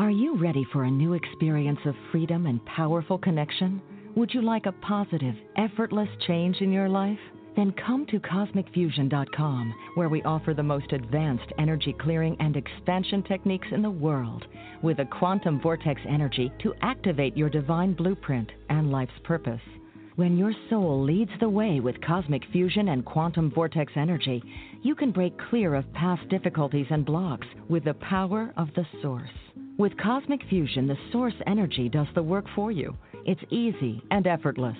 Are you ready for a new experience of freedom and powerful connection? Would you like a positive, effortless change in your life? Then come to CosmicFusion.com, where we offer the most advanced energy clearing and expansion techniques in the world, with a quantum vortex energy to activate your divine blueprint and life's purpose. When your soul leads the way with cosmic fusion and quantum vortex energy, you can break clear of past difficulties and blocks with the power of the source. With cosmic fusion, the source energy does the work for you. It's easy and effortless.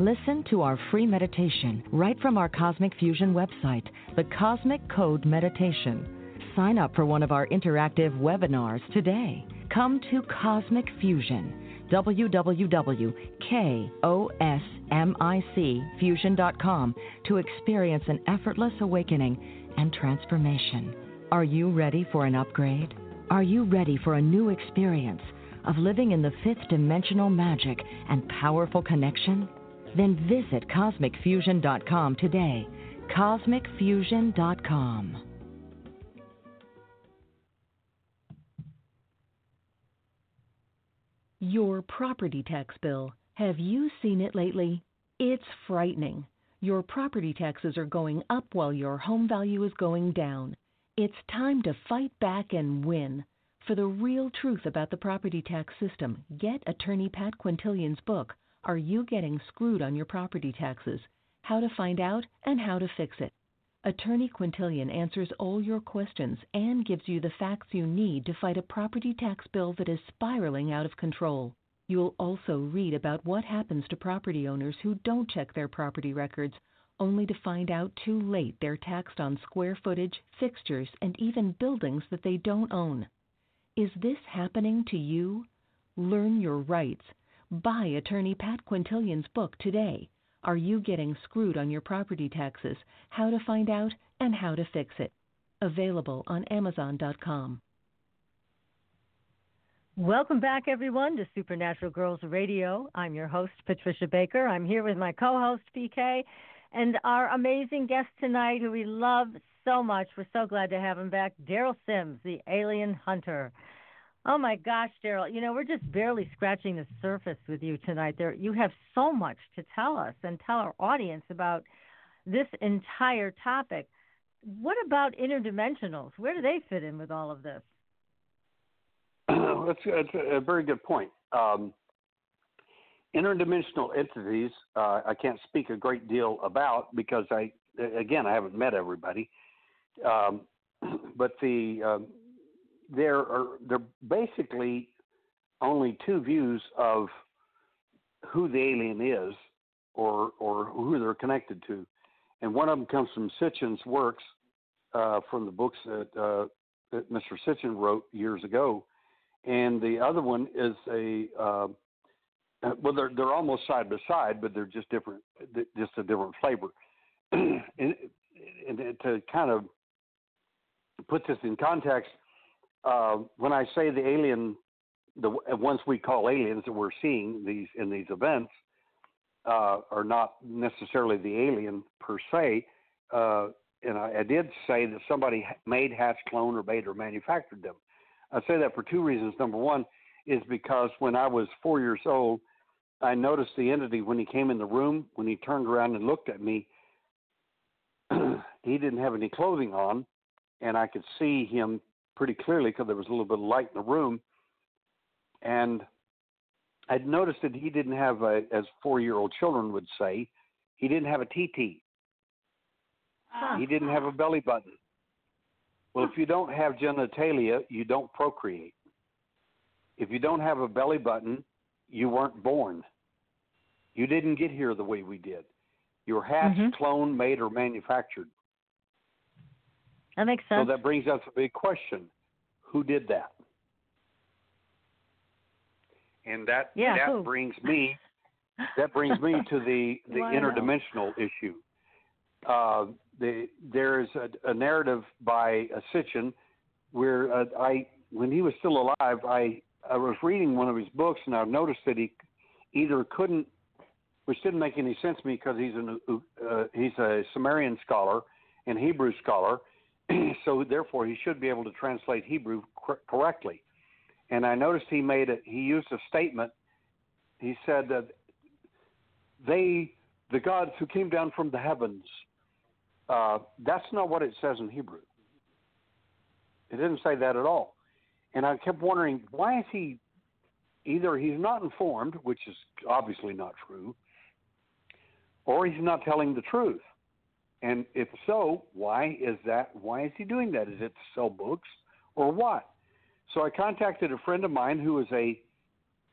Listen to our free meditation right from our Cosmic Fusion website, the Cosmic Code Meditation. Sign up for one of our interactive webinars today. Come to Cosmic Fusion, www.kosmicfusion.com to experience an effortless awakening and transformation. Are you ready for an upgrade? Are you ready for a new experience of living in the fifth dimensional magic and powerful connection? Then visit CosmicFusion.com today. CosmicFusion.com. Your property tax bill. Have you seen it lately? It's frightening. Your property taxes are going up while your home value is going down. It's time to fight back and win. For the real truth about the property tax system, get attorney Pat Quintilian's book, Are You Getting Screwed on Your Property Taxes? How to Find Out and How to Fix It. Attorney Quintilian answers all your questions and gives you the facts you need to fight a property tax bill that is spiraling out of control. You'll also read about what happens to property owners who don't check their property records only to find out too late they're taxed on square footage, fixtures, and even buildings that they don't own. Is this happening to you? Learn your rights. Buy attorney Pat Quintilian's book today. Are you getting screwed on your property taxes? How to find out and how to fix it. Available on Amazon.com. Welcome back, everyone, to Supernatural Girls Radio. I'm your host, Patricia Baker. I'm here with my co host, PK, and our amazing guest tonight, who we love so much. We're so glad to have him back, Derrel Sims, the alien hunter. Oh my gosh, Derrel, you know, we're just barely scratching the surface with you tonight. There you have so much to tell us and tell our audience about this entire topic. What about interdimensionals? Where do they fit in with all of this? that's, that's a very good point. Um, interdimensional entities, uh, I can't speak a great deal about because I, again, I haven't met everybody. Um, but the um, there are there basically only two views of who the alien is or or who they're connected to, and one of them comes from Sitchin's works uh, from the books that, uh, that Mr. Sitchin wrote years ago, and the other one is a uh, well they're they're almost side by side, but they're just different, just a different flavor. and, and to kind of put this in context, uh, when I say the alien, the ones we call aliens that we're seeing these in these events uh, are not necessarily the alien per se. Uh, and I, I, did say that somebody made, hatched, cloned, or made or manufactured them. I say that for two reasons. Number one is because when I was four years old, I noticed the entity when he came in the room. When he turned around and looked at me, he didn't have any clothing on, and I could see him pretty clearly because there was a little bit of light in the room. And I'd noticed that he didn't have, a, as four year old children would say, he didn't have a TT. He didn't have a belly button. Well, if you don't have genitalia, you don't procreate. If you don't have a belly button, you weren't born. You didn't get here the way we did. You were hatched, mm-hmm. cloned, made, or manufactured. That makes sense. So that brings us a big question: Who did that? And that yeah, that who? brings me that brings me to the the interdimensional issue. Uh, the, there is a, a, narrative by Sitchin where uh, I, when he was still alive, I I was reading one of his books and I noticed that he either couldn't, which didn't make any sense to me because he's an uh, he's a Sumerian scholar and Hebrew scholar, so therefore he should be able to translate Hebrew cor- correctly. And I noticed he made it. He used a statement. He said that they, the gods who came down from the heavens. Uh, that's not what it says in Hebrew. It didn't say that at all. And I kept wondering why is he either he's not informed, which is obviously not true, or he's not telling the truth. And if so, why is that? Why is he doing that? Is it to sell books or what? So I contacted a friend of mine who is a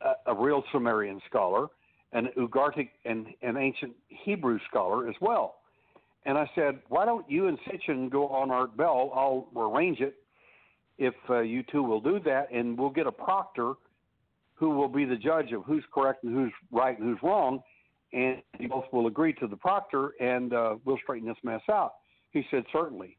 a, a real Sumerian scholar, an Ugaritic and an ancient Hebrew scholar as well. And I said, why don't you and Sitchin go on Art Bell? I'll arrange it if uh, you two will do that, and we'll get a proctor who will be the judge of who's correct and who's right and who's wrong, and you both will agree to the proctor, and uh, we'll straighten this mess out. He said, certainly.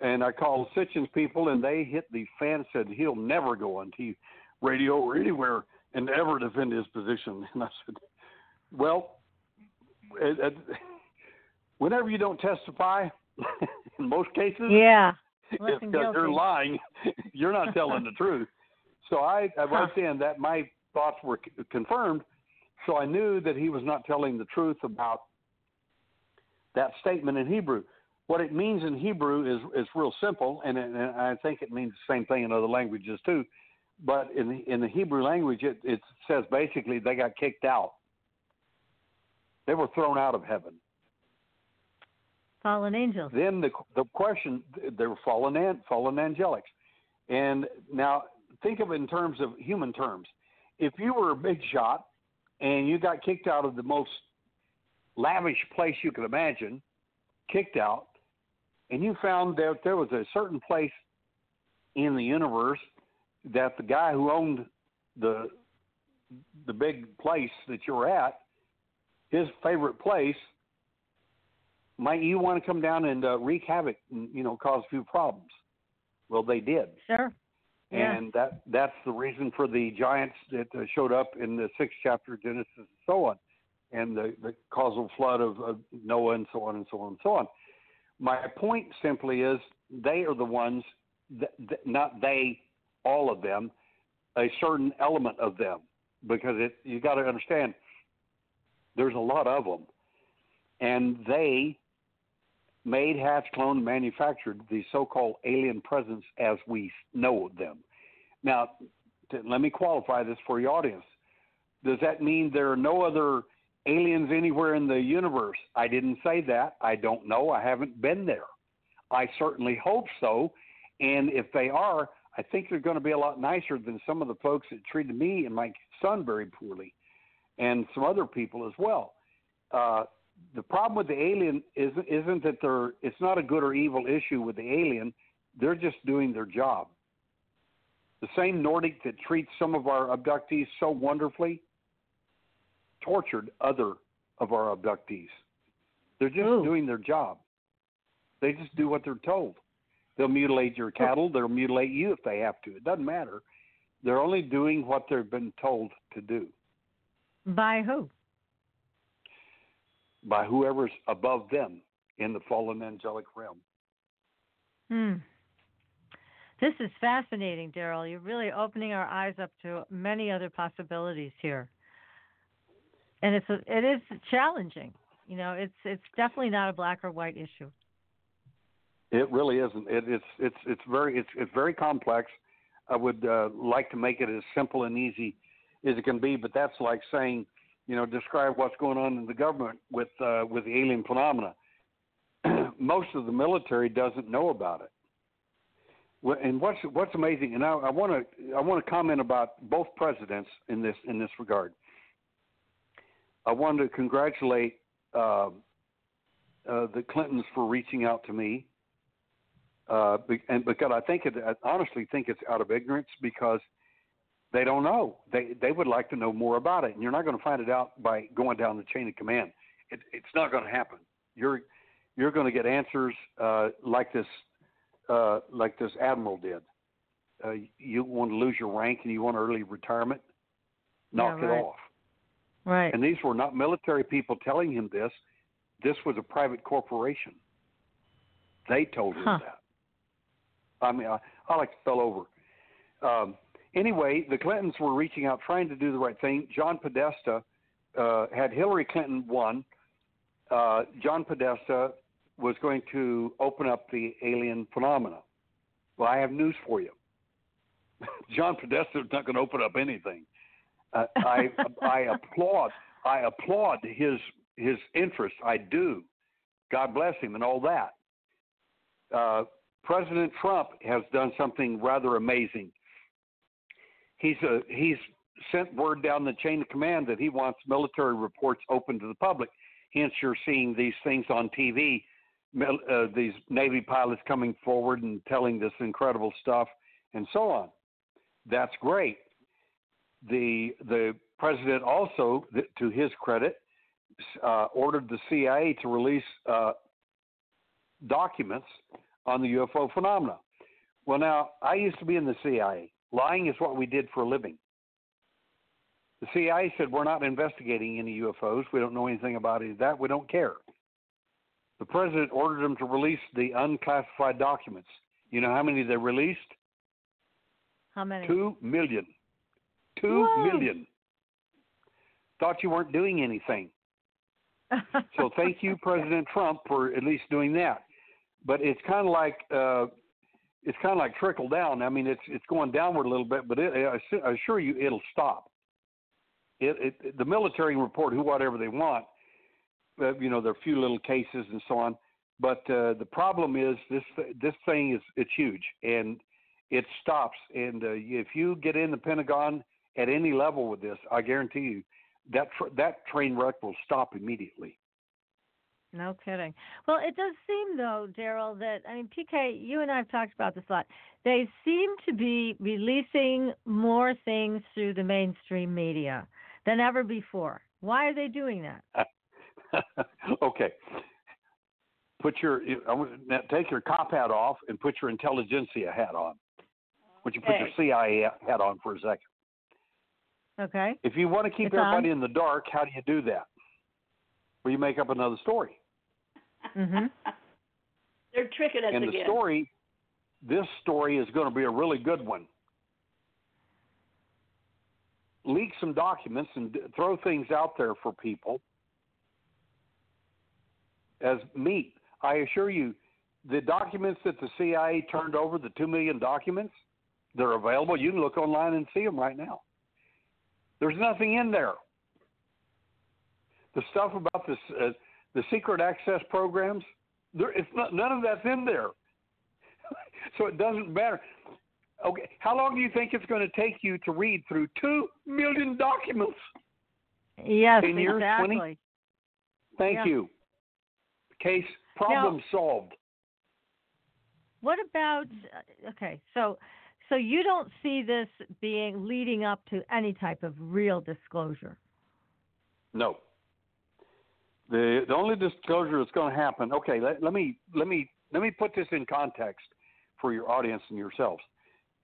And I called Sitchin's people, and they hit the fan said he'll never go on TV, radio, or anywhere and ever defend his position. And I said, well, it, it, whenever you don't testify, in most cases, yeah, because you're lying, you're not telling the truth. So I, I right then that my thoughts were c- confirmed. So I knew that he was not telling the truth about that statement in Hebrew. What it means in Hebrew is is real simple, and, and I think it means the same thing in other languages too. But in the, in the Hebrew language, it, it says basically they got kicked out. They were thrown out of heaven. Fallen angels. Then the the question they were fallen an, fallen angelics, and now think of it in terms of human terms. If you were a big shot and you got kicked out of the most lavish place you could imagine, kicked out, and you found that there was a certain place in the universe that the guy who owned the the big place that you're at, his favorite place, might you want to come down and uh, wreak havoc and you know cause a few problems? Well, they did. Sure. And that that's the reason for the giants that uh, showed up in the sixth chapter of Genesis and so on, and the, the causal flood of, of Noah and so on and so on and so on. My point simply is they are the ones, that, that, not they, all of them, a certain element of them, because it you got to understand there's a lot of them, and they made, hatched, cloned, manufactured the so-called alien presence as we know them. Now, let me qualify this for your audience. Does that mean there are no other aliens anywhere in the universe? I didn't say that. I don't know. I haven't been there. I certainly hope so. And if they are, I think they're going to be a lot nicer than some of the folks that treated me and my son very poorly, and some other people as well. Uh, the problem with the alien isn't isn't that they're it's not a good or evil issue with the alien. They're just doing their job. The same Nordic that treats some of our abductees so wonderfully tortured other of our abductees. They're just Ooh. doing their job. They just do what they're told. They'll mutilate your cattle. They'll mutilate you if they have to. It doesn't matter. They're only doing what they've been told to do By who? By whoever's above them in the fallen angelic realm. Hmm. This is fascinating, Derrel. You're really opening our eyes up to many other possibilities here, and it's a, it is challenging. You know, it's it's definitely not a black or white issue. It really isn't. It, it's it's it's very it's it's very complex. I would uh, like to make it as simple and easy as it can be, but that's like saying, you know, describe what's going on in the government with uh, with the alien phenomena. Most of the military doesn't know about it. And what's what's amazing, and I want to I want to comment about both presidents in this in this regard. I want to congratulate uh, uh, the Clintons for reaching out to me uh, and because I think it, I honestly think it's out of ignorance because they don't know. They they would like to know more about it, and you're not going to find it out by going down the chain of command. It, it's not going to happen. You're you're going to get answers uh, like this uh, like this admiral did. Uh, you want to lose your rank and you want early retirement, knock Yeah, right. it off. Right. And these were not military people telling him this. This was a private corporation. They told him Huh. that. I mean, I, I like to fell over. Um, anyway, the Clintons were reaching out, trying to do the right thing. John Podesta uh, had Hillary Clinton won. Uh, John Podesta was going to open up the alien phenomena. Well, I have news for you. John Podesta is not going to open up anything. Uh, I I applaud I applaud his his interest. I do. God bless him and all that. Uh, President Trump has done something rather amazing. He's a, he's sent word down the chain of command that he wants military reports open to the public. Hence, you're seeing these things on TV, uh, these Navy pilots coming forward and telling this incredible stuff, and so on. That's great. The the president also, to his credit, uh, ordered the CIA to release uh, documents on the UFO phenomena. Well, now I used to be in the CIA. Lying is what we did for a living. The CIA said we're not investigating any UFOs. We don't know anything about any of that. We don't care. The president ordered them to release the unclassified documents. You know how many they released? How many? Two million. Two Whoa. million. Thought you weren't doing anything. so thank you, President Trump, for at least doing that. But it's kind of like uh, it's kind of like trickle down. I mean, it's it's going downward a little bit, but it, I assure you, it'll stop. It, it the military report who whatever they want. Uh, you know, there are a few little cases and so on. But uh, the problem is this this thing is it's huge and it stops. And uh, if you get in the Pentagon at any level with this, I guarantee you that tr- that train wreck will stop immediately. No kidding. Well, it does seem though, Derrel, that I mean, PK, you and I have talked about this a lot. They seem to be releasing more things through the mainstream media than ever before. Why are they doing that? okay. Put your take your cop hat off and put your intelligentsia hat on. Would you put Okay. your CIA hat on for a second? Okay. If you want to keep It's everybody on. in the dark, how do you do that? Well, you make up another story. Mhm. They're tricking us and the story, this story is going to be a really good one. Leak some documents and d- throw things out there for people as meat. I assure you, the documents that the CIA turned over, the two million documents, they're available. You can look online and see them right now. There's nothing in there. The stuff about this, uh, the secret access programs, there, it's not, none of that's in there. so it doesn't matter. Okay, how long do you think it's going to take you to read through two million documents? Yes, Ten years, 20? exactly. Thank Yeah. you. Case problem solved. What about okay, so so you don't see this being leading up to any type of real disclosure. No. The the only disclosure that's going to happen. Okay, let, let me let me let me put this in context for your audience and yourselves.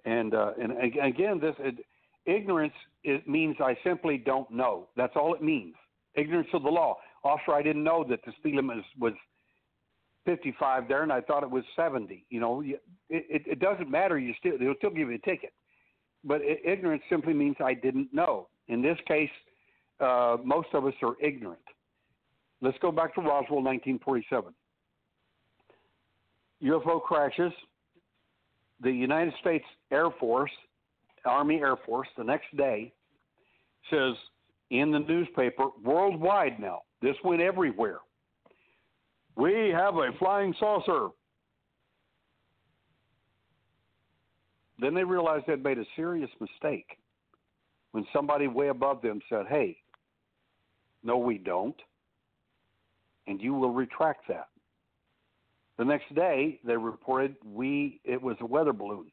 And uh, and ag- again, this it, ignorance it means I simply don't know. That's all it means. Ignorance of the law. Officer, I didn't know that the speed limit was, was 55 there, and I thought it was 70. You know, it, it, it doesn't matter. You still they'll still give you a ticket. But ignorance simply means I didn't know. In this case, uh, most of us are ignorant. Let's go back to Roswell, 1947. UFO crashes. The United States Air Force, Army Air Force, the next day says in the newspaper worldwide now, this went everywhere. We have a flying saucer. Then they realized they'd made a serious mistake when somebody way above them said, Hey, no, we don't. And you will retract that. The next day, they reported we it was a weather balloon.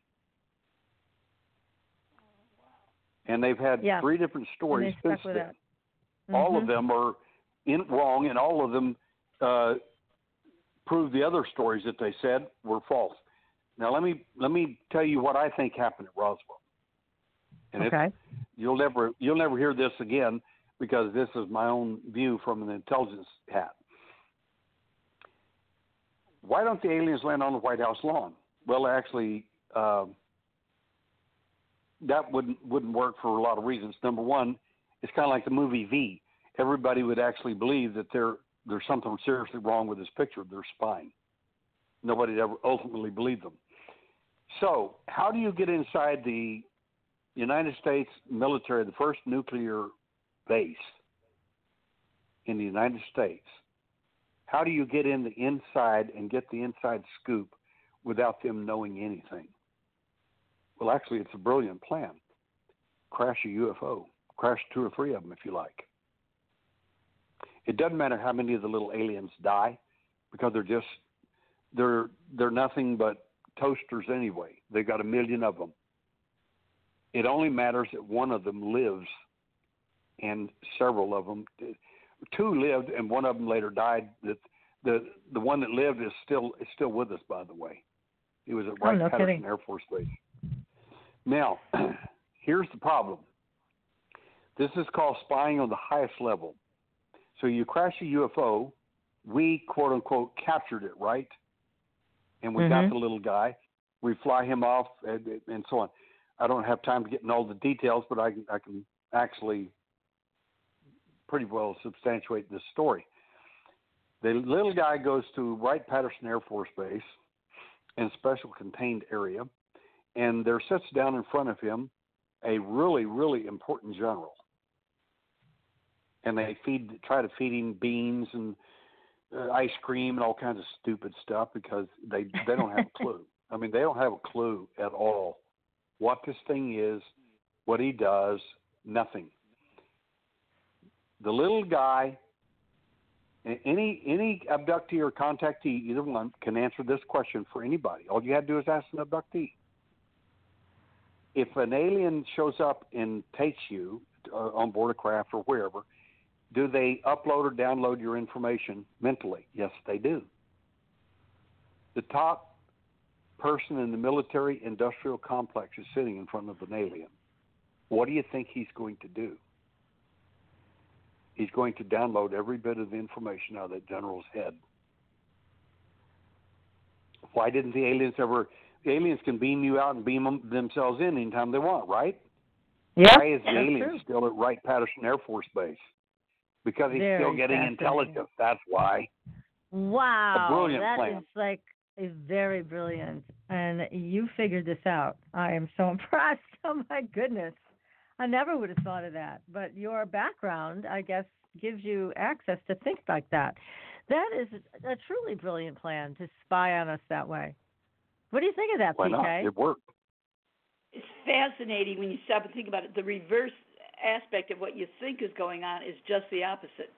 And they've had Yeah. three different stories since then. that. All of them are in wrong, and all of them uh, prove the other stories that they said were false. Now let me let me tell you what I think happened at Roswell. And Okay. you'll never you'll never hear this again because this is my own view from an intelligence hat. Why don't the aliens land on the White House lawn? Well, actually, um, that wouldn't wouldn't work for a lot of reasons. Number one, it's kind of like the movie V. Everybody would actually believe that there there's something seriously wrong with this picture. They're spying. Nobody would ever ultimately believed them. So, how do you get inside the United States military, the first nuclear base in the United States? How do you get in the inside and get the inside scoop without them knowing anything? Well, actually, it's a brilliant plan. crash a UFO, crash two or three of them if you like. It doesn't matter how many of the little aliens die because they're just they're they're nothing but toasters anyway. They've got a million of them. It only matters that one of them lives, and several of them, two lived, and one of them later died. That the the one that lived is still is still with us, by the way. He was at Oh, Wright no Patterson kidding. Air Force Base. Now, here's the problem. This is called spying on the highest level. So you crash a UFO, we quote unquote captured it, right? And we got Mhm. the little guy. We fly him off and, and so on. I don't have time to get in all the details, but I can I can actually pretty well substantiate this story. The little guy goes to Wright Patterson Air Force Base in special contained area, and there sits down in front of him a really, really important general. And they feed, try to feed him beans and uh, ice cream and all kinds of stupid stuff because they they don't have a clue. I mean, they don't have a clue at all what this thing is, what he does, nothing. The little guy, any any abductee or contactee, either one, can answer this question for anybody. All you have to do is ask an abductee. If an alien shows up and takes you uh, on board a craft or wherever, do they upload or download your information mentally? Yes, they do. The top person in the military industrial complex is sitting in front of an alien. What do you think he's going to do? He's going to download every bit of the information out of that general's head. Why didn't the aliens ever? The aliens can beam you out and beam them, themselves in anytime they want, right? Yeah. Why is the alien true. still at Wright Patterson Air Force Base? Because he's Very still getting intelligence. That's why. Wow, A brilliant that plan. is like is very brilliant, and you figured this out. I am so impressed. Oh my goodness, I never would have thought of that. But your background, I guess, gives you access to think like that. That is a truly brilliant plan to spy on us that way. What do you think of that, Why PK? not? It worked. It's fascinating when you stop and think about it. The reverse aspect of what you think is going on is just the opposite.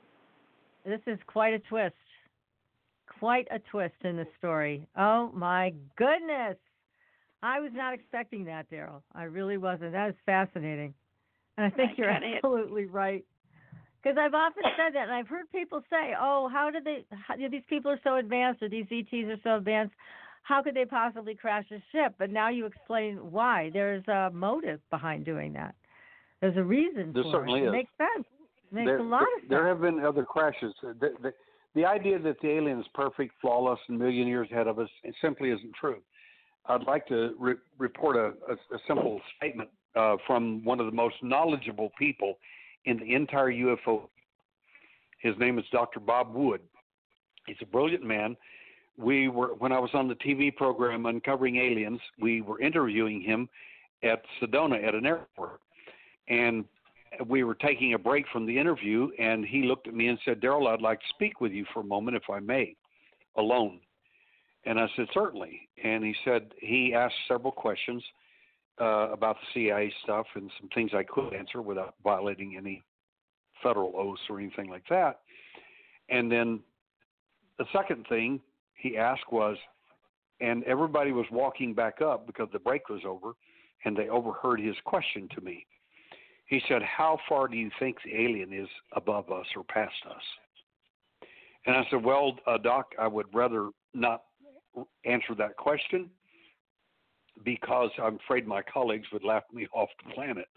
This is quite a twist. Quite a twist in the story. Oh my goodness. I was not expecting that, Derrel. I really wasn't. That is fascinating. And I think I you're kinda- absolutely right. Because I've often said that, and I've heard people say, "Oh, how did they? How, these people are so advanced, or these ETs are so advanced. How could they possibly crash a ship?" But now you explain why. There's a motive behind doing that. There's a reason There for certainly it. It is. makes sense. It makes there, a lot there, of sense. there have been other crashes. The, the, the idea that the alien is perfect, flawless, and million years ahead of us it simply isn't true. I'd like to re- report a, a, a simple statement uh, from one of the most knowledgeable people in the entire UFO. His name is Dr. Bob Wood. He's a brilliant man. We were when I was on the TV program Uncovering Aliens, we were interviewing him at Sedona at an airport, and we were taking a break from the interview, and he looked at me and said, Derrel, I'd like to speak with you for a moment, if I may, alone. And I said, certainly. And he said, he asked several questions uh, about the CIA stuff and some things I could answer without violating any federal oaths or anything like that. And then the second thing he asked was, and everybody was walking back up because the break was over, and they overheard his question to me. He said, How far do you think the alien is above us or past us? And I said, Well, uh, Doc, I would rather not answer that question because I'm afraid my colleagues would laugh me off the planet.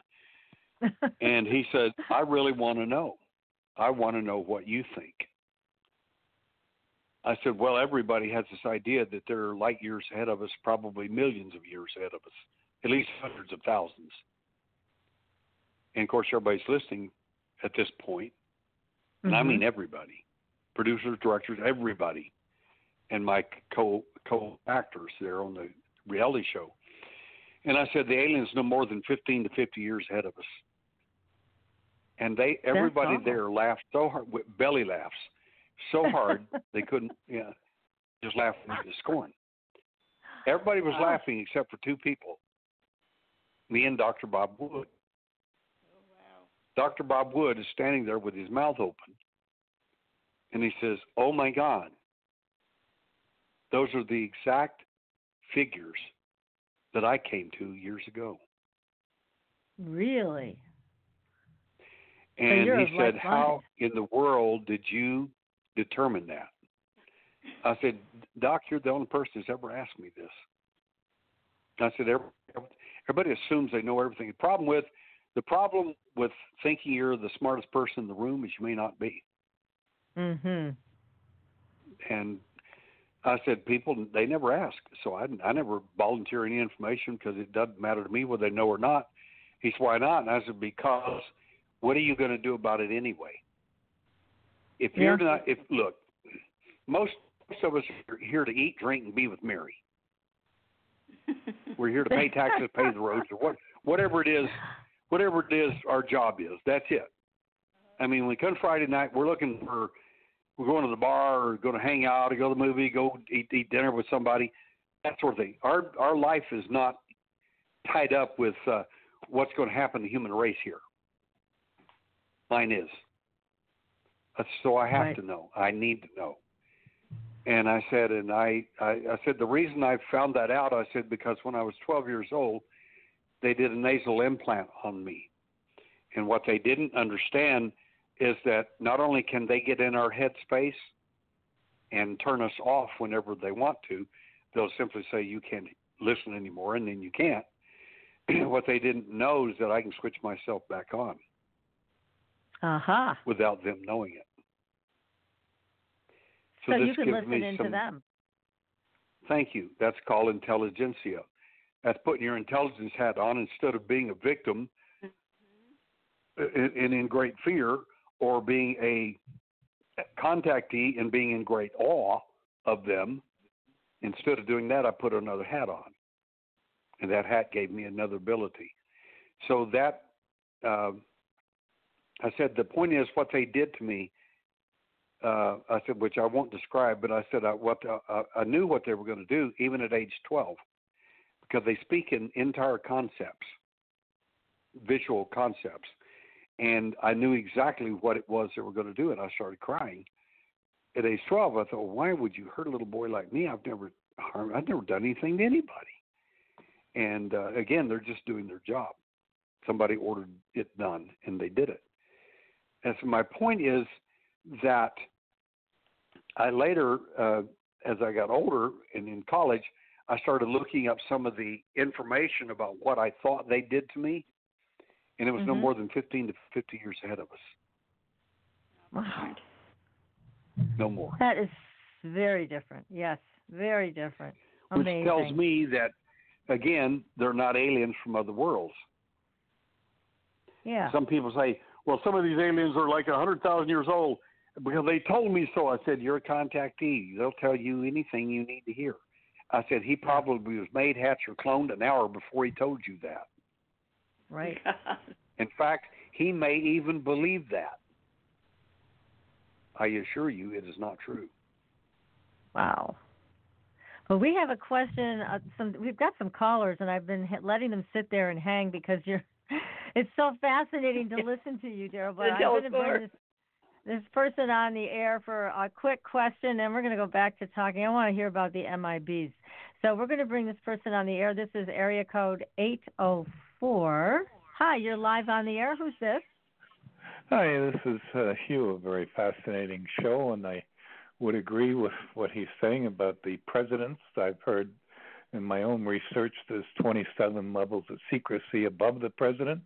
and he said, I really want to know. I want to know what you think. I said, Well, everybody has this idea that they're light years ahead of us, probably millions of years ahead of us, at least hundreds of thousands. And of course, everybody's listening at this point, and I Mhm. mean everybody producers, directors, everybody, and my co co actors there on the reality show. And I said, The alien's no more than 15 to 50 years ahead of us. And they, everybody awful. there laughed so hard, with belly laughs, so hard they couldn't, yeah, just laughing to scorn. Everybody was Wow. laughing except for two people, me and Dr. Bob Wood. Oh, Dr. Bob Wood is standing there with his mouth open, and he says, "Oh my God, those are the exact figures that I came to years ago." Really? And you're he said, How in the world did you determine that? I said, Doc, you're the only person who's ever asked me this. I said, everybody assumes they know everything. The problem with the problem with thinking you're the smartest person in the room is you may not be. Mhm. And I said, people they never ask, so I I never volunteer any information because it doesn't matter to me whether they know or not. He said, why not? And I said, because what are you going to do about it anyway? If you're Yeah. not, if look, most most of us are here to eat, drink, and be with merry. We're here to pay taxes, pay the roads, or what, whatever it is, whatever it is our job is. That's it. I mean, when we come Friday night, we're looking for, we're going to the bar or going to hang out or go to the movie, go eat, eat dinner with somebody, that sort of thing. Our our life is not tied up with uh, what's going to happen to the human race here. Mine is. So I have Right. to know. I need to know. And I said, and I, I, I said, the reason I found that out, I said, because when I was 12 years old, they did a nasal implant on me. And what they didn't understand is that not only can they get in our headspace and turn us off whenever they want to, they'll simply say, you can't listen anymore, and then you can't. what they didn't know is that I can switch myself back on Aha. without them knowing it. So, this you can listen into some- them. Thank you. That's called intelligentsia. That's putting your intelligence hat on instead of being a victim mm-hmm. uh, and in, in great fear or being a contactee and being in great awe of them. Instead of doing that, I put another hat on. And that hat gave me another ability. So that, uh, I said, the point is what they did to me uh, I said, which I won't describe, but I said I, what uh, I knew what they were going to do even at age 12, because they speak in entire concepts, visual concepts, and I knew exactly what it was they were going to do, and I started crying. At age 12, I thought, why would you hurt a little boy like me? I've never harmed, I've never done anything to anybody. And uh, again, they're just doing their job. Somebody ordered it done, and they did it. And so my point is that I later, uh, as I got older and in college, I started looking up some of the information about what I thought they did to me, and it was no Mhm. more than 15 to 50 years ahead of us. Wow. No more. That is very different. Yes, very different. Amazing. Which tells me that, again, they're not aliens from other worlds. Yeah. Some people say, well, some of these aliens are like a 100,000 years old because they told me so. I said, you're a contactee. They'll tell you anything you need to hear. I said, he probably was made, hatched, or cloned an hour before he told you that. Right. In fact, he may even believe that. I assure you, it is not true. Wow. Well, we have a question. Uh, some we've got some callers, and I've been letting them sit there and hang because you're. It's so fascinating to listen to you, Derrel. But I'm going to bring this this person on the air for a quick question, and we're going to go back to talking. I want to hear about the MIBs. So we're going to bring this person on the air. This is area code 804. Hi, you're live on the air. Who's this? Hi, this is uh, Hugh. A very fascinating show, and I would agree with what he's saying about the presidents. I've heard in my own research there's 27 levels of secrecy above the president,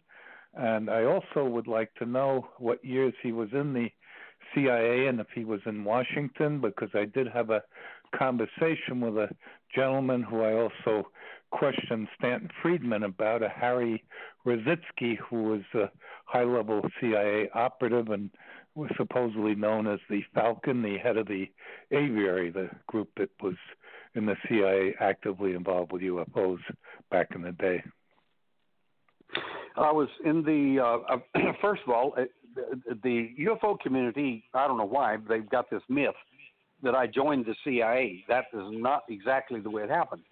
and I also would like to know what years he was in the CIA and if he was in Washington, because I did have a conversation with a gentleman who I also questioned Stanton Friedman about, a Harry Rositzke, who was a high level CIA operative and was supposedly known as the Falcon, the head of the Aviary, the group that was in the CIA actively involved with UFOs back in the day. I was in the uh, uh, first of all, the UFO community. I don't know why they've got this myth that I joined the CIA. That is not exactly the way it happened.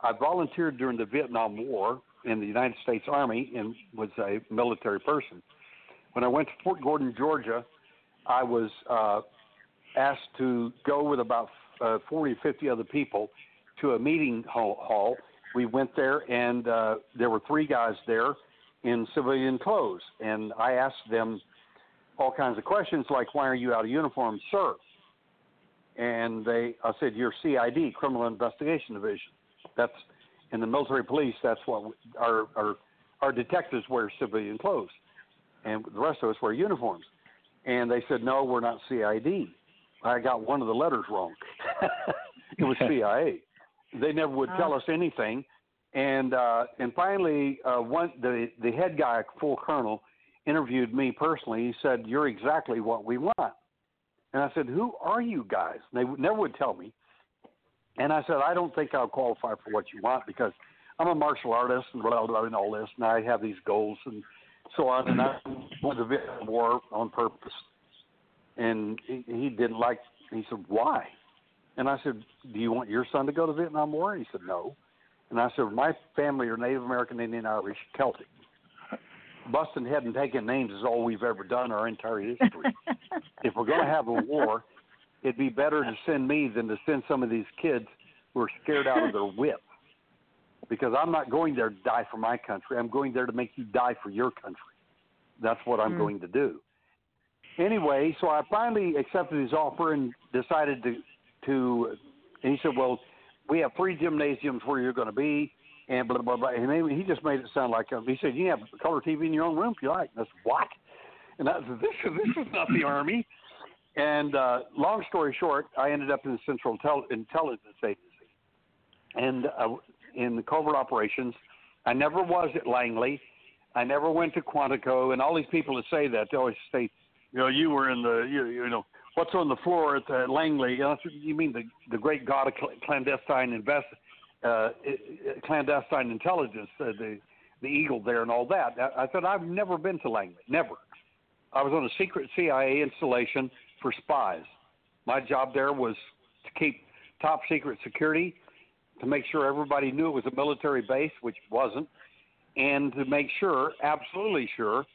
I volunteered during the Vietnam War in the United States Army and was a military person. When I went to Fort Gordon, Georgia, I was uh, asked to go with about uh, 40 50 other people to a meeting hall. We went there, and uh, there were three guys there in civilian clothes, and I asked them all kinds of questions like, "Why are you out of uniform, sir?" And they, I said, "You're CID, Criminal Investigation Division. That's in the military police. That's what our our our detectives wear civilian clothes, and the rest of us wear uniforms." And they said, "No, we're not CID." I got one of the letters wrong. it was CIA. They never would tell us anything. And uh, and finally, uh, one the the head guy, full colonel, interviewed me personally. He said, "You're exactly what we want." And I said, "Who are you guys?" And they never would tell me. And I said, "I don't think I'll qualify for what you want because I'm a martial artist and blah blah, and all this, and I have these goals and so on." And I went to Vietnam War on purpose. And he, he didn't like. He said, "Why?" And I said, Do you want your son to go to Vietnam War? And he said, No. And I said, My family are Native American, Indian, Irish, Celtic. Busting head and taking names is all we've ever done our entire history. if we're going to have a war, it'd be better to send me than to send some of these kids who are scared out of their wit. Because I'm not going there to die for my country. I'm going there to make you die for your country. That's what I'm mm. going to do. Anyway, so I finally accepted his offer and decided to to, and he said, well, we have three gymnasiums where you're going to be, and blah blah blah. And he just made it sound like um, he said, you have color TV in your own room if you like. And I said, what? And I said, this is this is not the army. And uh, long story short, I ended up in the Central Intel- Intelligence Agency, and uh, in the covert operations. I never was at Langley. I never went to Quantico, and all these people that say that they always say, you know, you were in the, you, you know, what's on the floor at the Langley? You mean the the great god of clandestine invest, uh, clandestine intelligence, uh, the the eagle there and all that. I, I said I've never been to Langley, never. I was on a secret CIA installation for spies. My job there was to keep top secret security, to make sure everybody knew it was a military base, which wasn't, and to make sure, absolutely sure,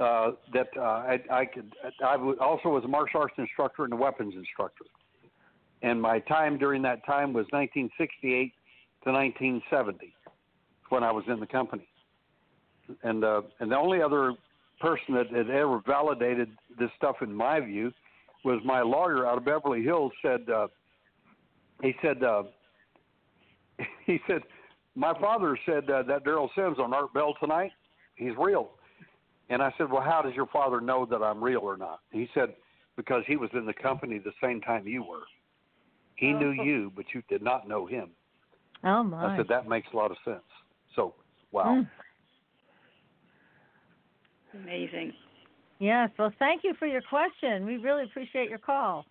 uh, that uh, I, I could. I also was a martial arts instructor and a weapons instructor, and my time during that time was 1968 to 1970 when I was in the company. And uh, and the only other person that had ever validated this stuff, in my view, was my lawyer out of Beverly Hills. Said uh, he said uh, he said my father said uh, that Derrel Sims on Art Bell tonight. He's real. And I said, Well, how does your father know that I'm real or not? He said, Because he was in the company the same time you were. He oh. knew you, but you did not know him. Oh, my. I said, That makes a lot of sense. So, wow. Mm. Amazing. Yes. Well, thank you for your question. We really appreciate your call.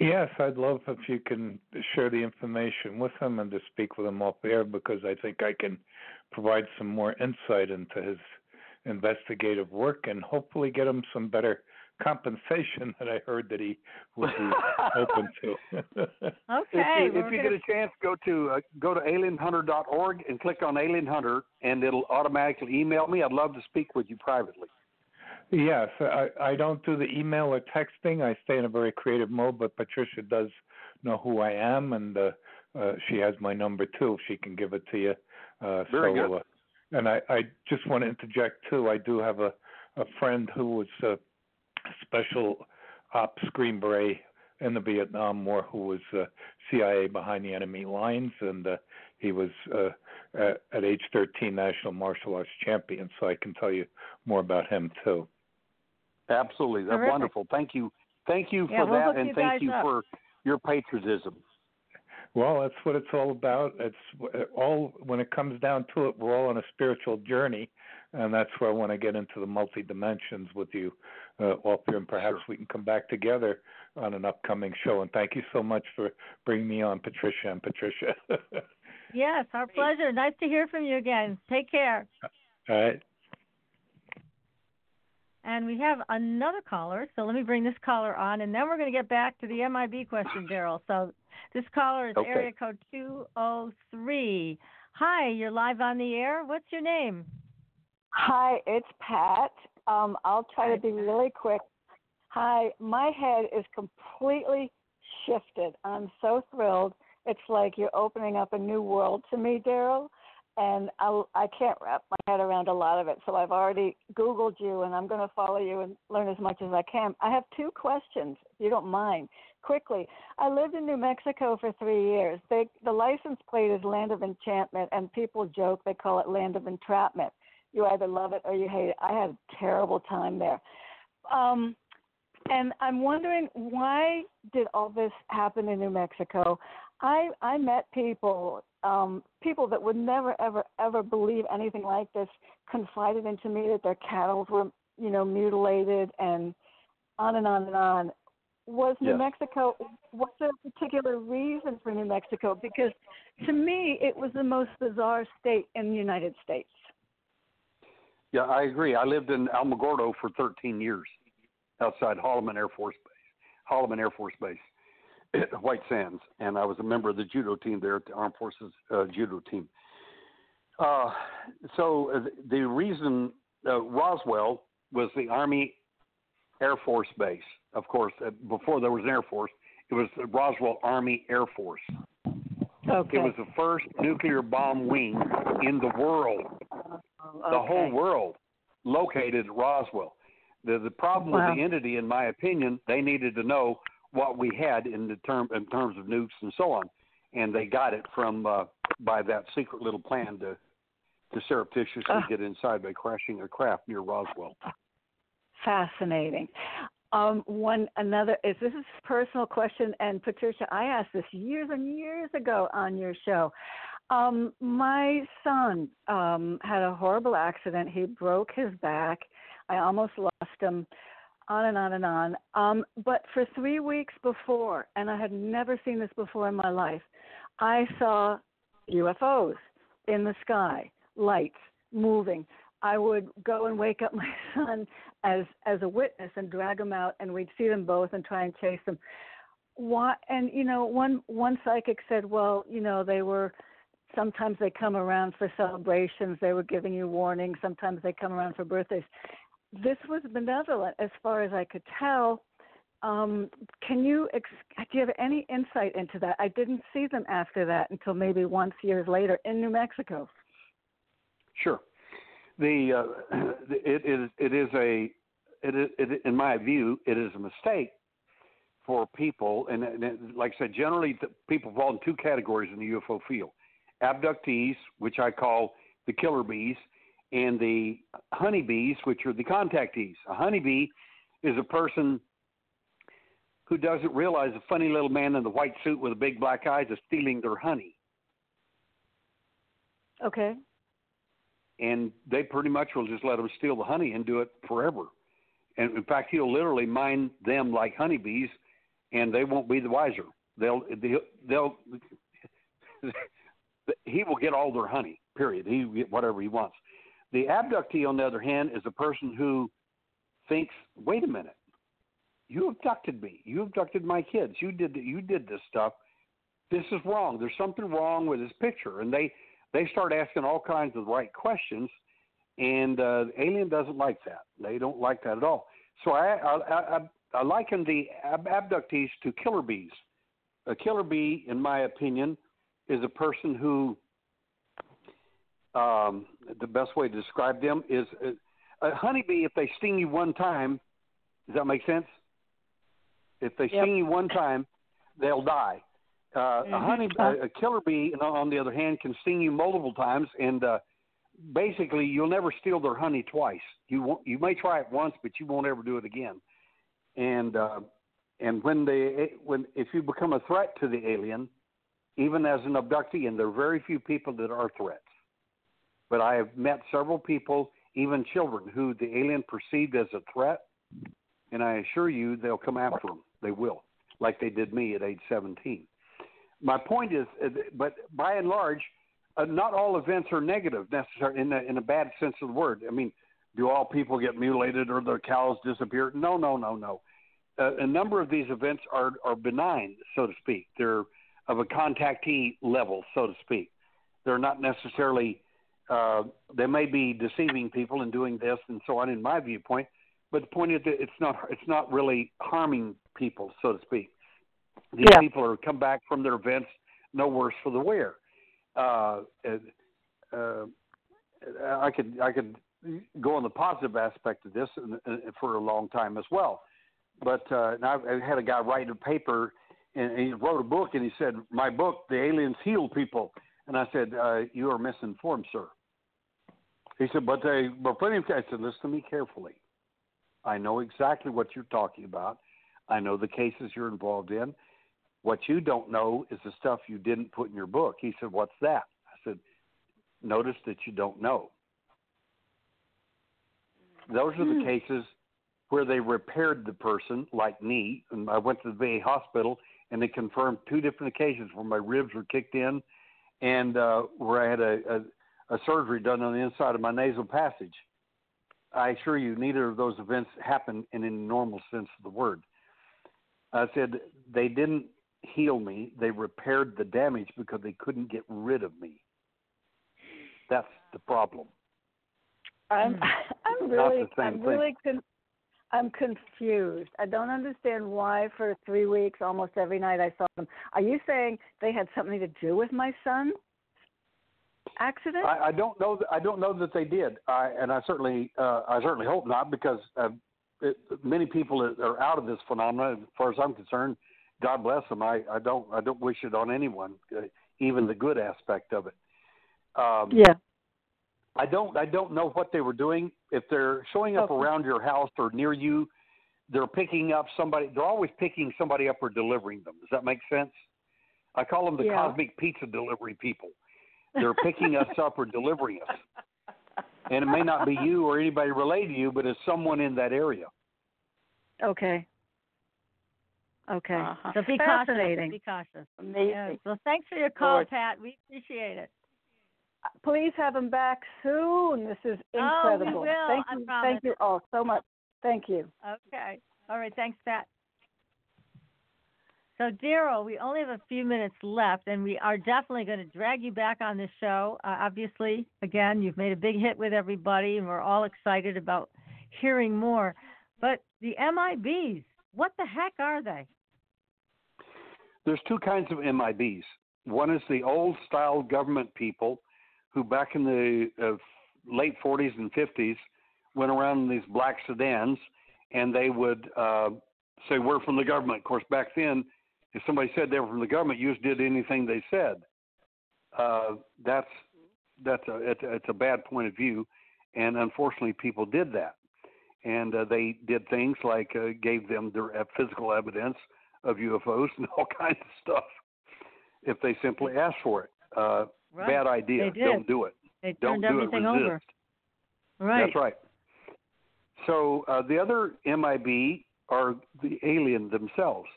Yes, I'd love if you can share the information with him and to speak with him off air because I think I can provide some more insight into his investigative work and hopefully get him some better compensation that I heard that he would be open to. okay. If, you, if you get a chance, go to uh, go to alienhunter.org and click on Alien Hunter, and it'll automatically email me. I'd love to speak with you privately. Yes, I, I don't do the email or texting. I stay in a very creative mode, but Patricia does know who I am, and uh, uh, she has my number too. If she can give it to you. Uh, very so, good. Uh, and I, I just want to interject too. I do have a, a friend who was a special ops Green Beret in the Vietnam War who was uh, CIA behind the enemy lines, and uh, he was uh, at, at age 13 national martial arts champion. So I can tell you more about him too. Absolutely, that's Terrific. wonderful. Thank you, thank you for yeah, we'll that, and you thank you up. for your patriotism. Well, that's what it's all about. It's all when it comes down to it, we're all on a spiritual journey, and that's where I want to get into the multi dimensions with you, uh, Walter, and perhaps sure. we can come back together on an upcoming show. And thank you so much for bringing me on, Patricia and Patricia. yes, our pleasure. Nice to hear from you again. Take care. All right. And we have another caller, so let me bring this caller on, and then we're going to get back to the MIB question, Derrel. So this caller is okay. area code 203. Hi, you're live on the air. What's your name? Hi, it's Pat. Um, I'll try to be really quick. Hi, my head is completely shifted. I'm so thrilled. It's like you're opening up a new world to me, Derrel and I, I can't wrap my head around a lot of it. So I've already Googled you, and I'm going to follow you and learn as much as I can. I have two questions, if you don't mind. Quickly, I lived in New Mexico for three years. They, the license plate is Land of Enchantment, and people joke they call it Land of Entrapment. You either love it or you hate it. I had a terrible time there. Um, and I'm wondering why did all this happen in New Mexico? I I met people um, people that would never, ever, ever believe anything like this confided into me that their cattle were, you know, mutilated and on and on and on. Was New yes. Mexico, was there a particular reason for New Mexico? Because to me, it was the most bizarre state in the United States. Yeah, I agree. I lived in Alamogordo for 13 years outside Holloman Air Force Base, Holloman Air Force Base. White Sands, and I was a member of the judo team there at the Armed Forces uh, judo team. Uh, so uh, the reason uh, Roswell was the Army Air Force Base. Of course, uh, before there was an Air Force, it was the Roswell Army Air Force. Okay. It was the first nuclear bomb wing in the world, okay. the whole world, located at Roswell. The the problem wow. with the entity, in my opinion, they needed to know what we had in the term in terms of nukes and so on, and they got it from uh, by that secret little plan to to surreptitiously uh, get inside by crashing a craft near Roswell. Fascinating. Um, one another is this is a personal question, and Patricia, I asked this years and years ago on your show. Um, my son um, had a horrible accident. He broke his back. I almost lost him on and on and on. Um, but for three weeks before, and I had never seen this before in my life, I saw UFOs in the sky, lights moving. I would go and wake up my son as as a witness and drag him out, and we'd see them both and try and chase them. Why? And you know, one one psychic said, well, you know, they were. Sometimes they come around for celebrations. They were giving you warnings. Sometimes they come around for birthdays this was benevolent as far as I could tell. Um, can you ex- do you have any insight into that? I didn't see them after that until maybe once years later in New Mexico. Sure, the uh, it is it is a it is it, in my view it is a mistake for people, and, and like I said, generally people fall in two categories in the UFO field: abductees, which I call the killer bees, and the honeybees, which are the contactees. A honeybee is a person who doesn't realize a funny little man in the white suit with the big black eyes is stealing their honey. Okay. And they pretty much will just let them steal the honey and do it forever. And in fact, he'll literally mine them like honeybees, and they won't be the wiser. They'll they'll, they'll he will get all their honey. Period. He will get whatever he wants. The abductee, on the other hand, is a person who thinks, "Wait a minute, you abducted me. You abducted my kids. You did you did this stuff. This is wrong. There's something wrong with this picture." And they they start asking all kinds of the right questions, and uh, the alien doesn't like that. They don't like that at all. So I I, I, I liken the ab- abductees to killer bees. A killer bee, in my opinion, is a person who um, the best way to describe them is uh, a honeybee. If they sting you one time, does that make sense? If they yep. sting you one time, they'll die. Uh, mm-hmm. A honey, a, a killer bee, on the other hand, can sting you multiple times, and uh, basically, you'll never steal their honey twice. You won't. You may try it once, but you won't ever do it again. And uh, and when they when if you become a threat to the alien, even as an abductee, and there are very few people that are threats but I have met several people, even children, who the alien perceived as a threat, and I assure you they'll come after them. They will, like they did me at age 17. My point is, uh, but by and large, uh, not all events are negative necessarily in a, in a bad sense of the word. I mean, do all people get mutilated or their cows disappear? No, no, no, no. Uh, a number of these events are are benign, so to speak. They're of a contactee level, so to speak. They're not necessarily uh, they may be deceiving people and doing this and so on, in my viewpoint. But the point is that it's not it's not really harming people, so to speak. These Yeah. people are come back from their events no worse for the wear. Uh, uh, I could I could go on the positive aspect of this for a long time as well. But uh, and I, I had a guy write a paper and he wrote a book and he said, "My book, the aliens heal people." And I said, uh, "You are misinformed, sir." He said, "But they, but plenty of." I said, "Listen to me carefully. I know exactly what you're talking about. I know the cases you're involved in. What you don't know is the stuff you didn't put in your book." He said, "What's that?" I said, "Notice that you don't know." Those are the cases where they repaired the person, like me. And I went to the VA hospital, and they confirmed two different occasions where my ribs were kicked in, and uh, where I had a, a, a surgery done on the inside of my nasal passage. I assure you, neither of those events happened in a normal sense of the word. I said they didn't heal me; they repaired the damage because they couldn't get rid of me. That's the problem. I'm Hmm. I'm really I'm really con- I'm confused. I don't understand why for three weeks, almost every night I saw them. Are you saying they had something to do with my son? Accident? I, I don't know. That, I don't know that they did, I, and I certainly, uh, I certainly hope not, because uh, it, many people are out of this phenomenon. As far as I'm concerned, God bless them. I, I don't, I don't wish it on anyone, uh, even the good aspect of it. Um, yeah. I don't, I don't know what they were doing. If they're showing up Okay. around your house or near you, they're picking up somebody. They're always picking somebody up or delivering them. Does that make sense? I call them the Yeah. cosmic pizza delivery people. They're picking us up or delivering us. And it may not be you or anybody related to you, but it's someone in that area. Okay. Okay. Uh-huh. So be cautious. Be cautious. Amazing. Yeah. So thanks for your call, Lord. Pat. We appreciate it. Please have him back soon. This is incredible. Oh, we incredible. will. Thank I you. promise. Thank you all so much. Thank you. Okay. All right. Thanks, Pat. So, Derrel, we only have a few minutes left, and we are definitely going to drag you back on this show. Uh, obviously, again, you've made a big hit with everybody, and we're all excited about hearing more. But the MIBs, what the heck are they? There's two kinds of MIBs. One is the old style government people who, back in the uh, late 40s and 50s, went around in these black sedans and they would uh, say, We're from the government. Of course, back then, if somebody said they were from the government, you just did anything they said. Uh, that's that's a it's, a it's a bad point of view, and unfortunately, people did that, and uh, they did things like uh, gave them their physical evidence of UFOs and all kinds of stuff if they simply asked for it. Uh, Right. Bad idea. Don't do it. They Don't turned do it. everything Resist. over. Right. That's right. So uh, the other MIB are the alien themselves.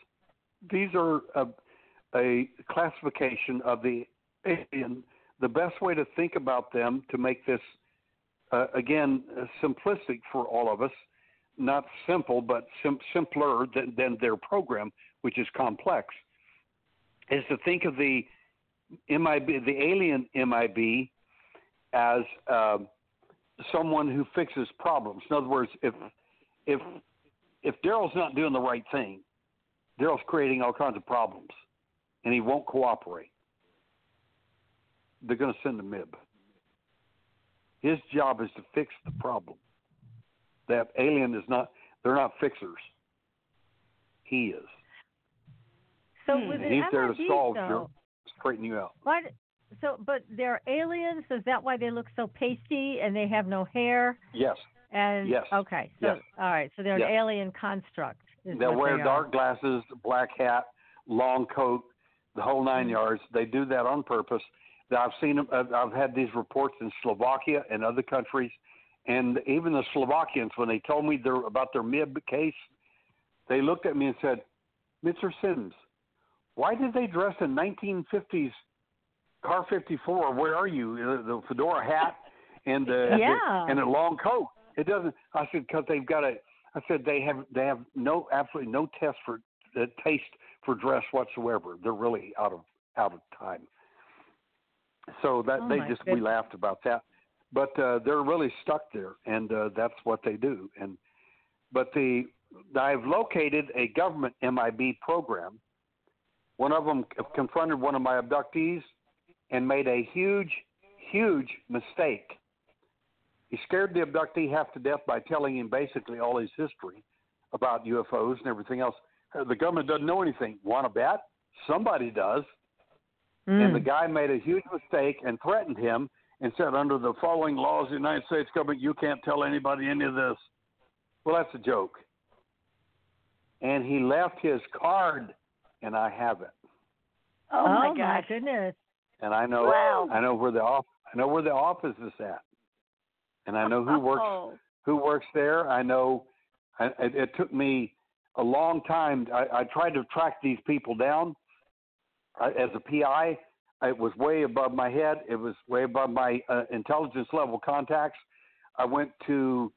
These are a, a classification of the alien. The best way to think about them to make this, uh, again, uh, simplistic for all of us, not simple, but sim- simpler than, than their program, which is complex, is to think of the MIB, the alien MIB, as um, someone who fixes problems. In other words, if if if Derrel's not doing the right thing, Derrel's creating all kinds of problems, and he won't cooperate. They're going to send a MIB. His job is to fix the problem. That alien is not. They're not fixers. He is. So Hmm. with And the he's there to solve though, your straighten you out. Why? d- So, but they're aliens. Is that why they look so pasty and they have no hair? Yes. And Yes. okay, so Yes. all right, so they're Yes. an alien construct. Is They'll wear they are. dark glasses, black hat, long coat, the whole 9 Mhm. yards. They do that on purpose. I've seen them. I've had these reports in Slovakia and other countries, and even the Slovakians, when they told me their, about their MIB case, they looked at me and said, "Mr. Sims, why did they dress in 1950s Car 54? Where are you? Uh, The fedora hat and the, Yeah. and a long coat. It doesn't. I said because they've got a. I said they have they have no absolutely no test for uh, taste for dress whatsoever. They're really out of out of time. So that Oh, they just we laughed about that. but uh, they're really stuck there, and uh, that's what they do. And but the I've located a government MIB program. One of them confronted one of my abductees and made a huge, huge mistake. He scared the abductee half to death by telling him basically all his history about UFOs and everything else. The government doesn't know anything. Want to bet? Somebody does. Mm. And the guy made a huge mistake and threatened him and said, under the following laws of the United States government, you can't tell anybody any of this. Well, that's a joke. And he left his card, and I have it. Oh, my, oh, my goodness! And I know, wow. I know where the off, I know where the office is at, and I know who works, oh. who works there. I know. I, it, it took me a long time. I, I tried to track these people down. I, as a PI, it was way above my head. It was way above my uh, intelligence level contacts. I went to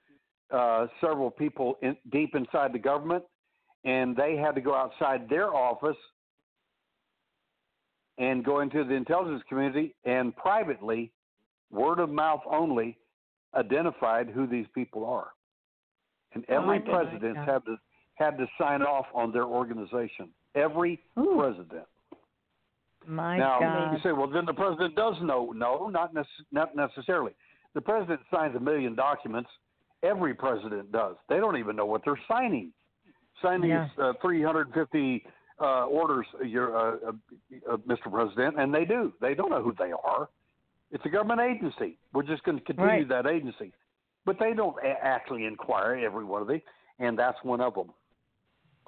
uh, several people in, deep inside the government, and they had to go outside their office and go into the intelligence community and privately, word of mouth only, identified who these people are. And oh, every oh president had to had to sign off on their organization. Every Ooh. president. My now, God. you say, well, then the president does know. No, not, nece- not necessarily. The president signs a million documents. Every president does. They don't even know what they're signing. Signing yeah. uh, 350 uh, orders, your, uh, uh, uh Mr. President, and they do. They don't know who they are. It's a government agency. We're just going to continue right. that agency. But they don't a- actually inquire every one of these, and that's one of them.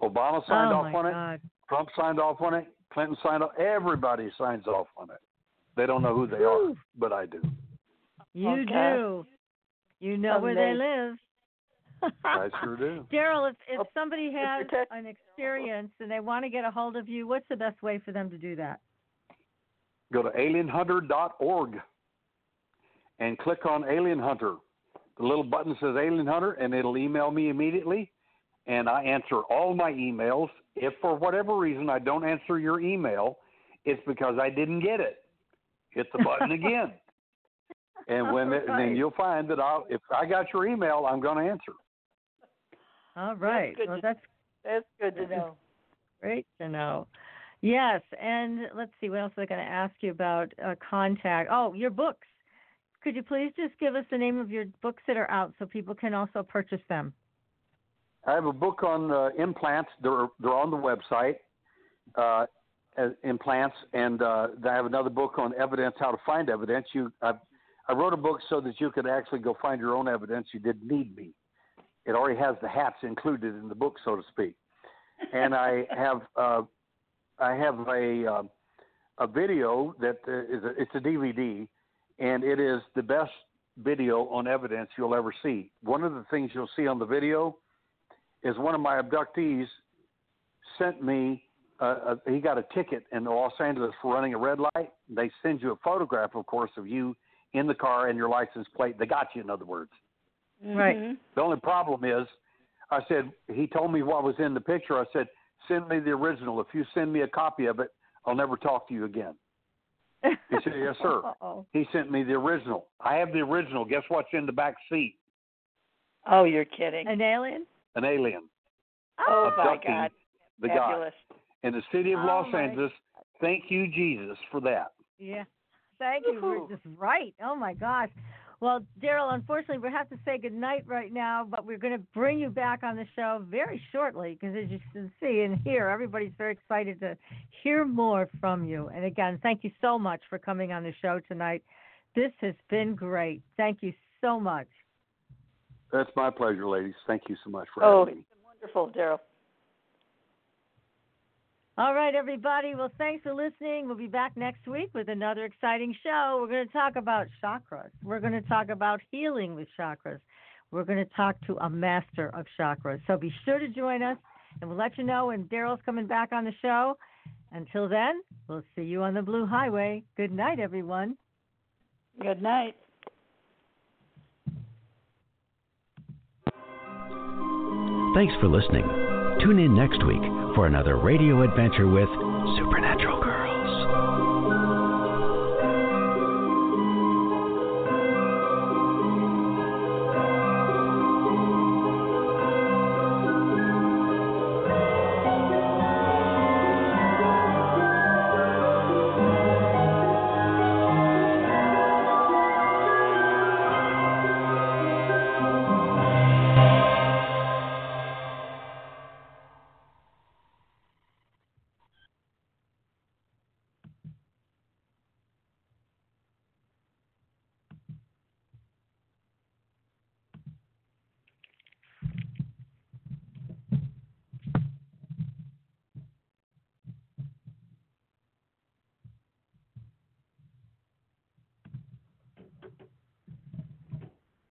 Obama signed oh off on God. it. Trump signed off on it. Clinton signed off. Everybody signs off on it. They don't know who they are, but I do. You okay. do. You know where they live. I sure do. Derrel, if if oh, somebody has an experience and they want to get a hold of you, what's the best way for them to do that? Go to alienhunter.org and click on Alien Hunter. The little button says Alien Hunter, and it'll email me immediately. And I answer all my emails. If for whatever reason I don't answer your email, it's because I didn't get it. Hit the button again. And when it, and then you'll find that I'll if I got your email, I'm going to answer. All right. That's well, to, that's that's good to know. Great to know. Yes, and let's see what else am I going to ask you about uh, contact. Oh, your books. Could you please just give us the name of your books that are out so people can also purchase them? I have a book on uh, implants. They're they're on the website. Uh, implants, and uh, I have another book on evidence, how to find evidence. You, I, I wrote a book so that you could actually go find your own evidence. You didn't need me. It already has the hats included in the book, so to speak. And I have uh, I have a uh, a video that uh, is a, it's a DVD, and it is the best video on evidence you'll ever see. One of the things you'll see on the video is one of my abductees sent me. Uh, a, he got a ticket in Los Angeles for running a red light. They send you a photograph, of course, of you in the car and your license plate. They got you, in other words. Right. Mm-hmm. The only problem is, I said he told me what was in the picture. I said, send me the original. If you send me a copy of it, I'll never talk to you again. He said, yes, sir. He sent me the original. I have the original. Guess what's in the back seat? Oh, you're kidding. An alien? An alien. Oh, my God. The Fabulous. guy. In the city of oh, Los Angeles. Thank you, Jesus, for that. Yeah. Thank you. We're just right. Oh, my gosh. Well, Derrel, unfortunately, we have to say goodnight right now, but we're going to bring you back on the show very shortly because, as you can see and hear, everybody's very excited to hear more from you. And again, thank you so much for coming on the show tonight. This has been great. Thank you so much. That's my pleasure, ladies. Thank you so much for oh, having me. Wonderful, Derrel. All right, everybody. Well, thanks for listening. We'll be back next week with another exciting show. We're going to talk about chakras. We're going to talk about healing with chakras. We're going to talk to a master of chakras. So be sure to join us, and we'll let you know when Derrel's coming back on the show. Until then, we'll see you on the Blue Highway. Good night, everyone. Good night. Thanks for listening. Tune in next week for another radio adventure with Supernatural.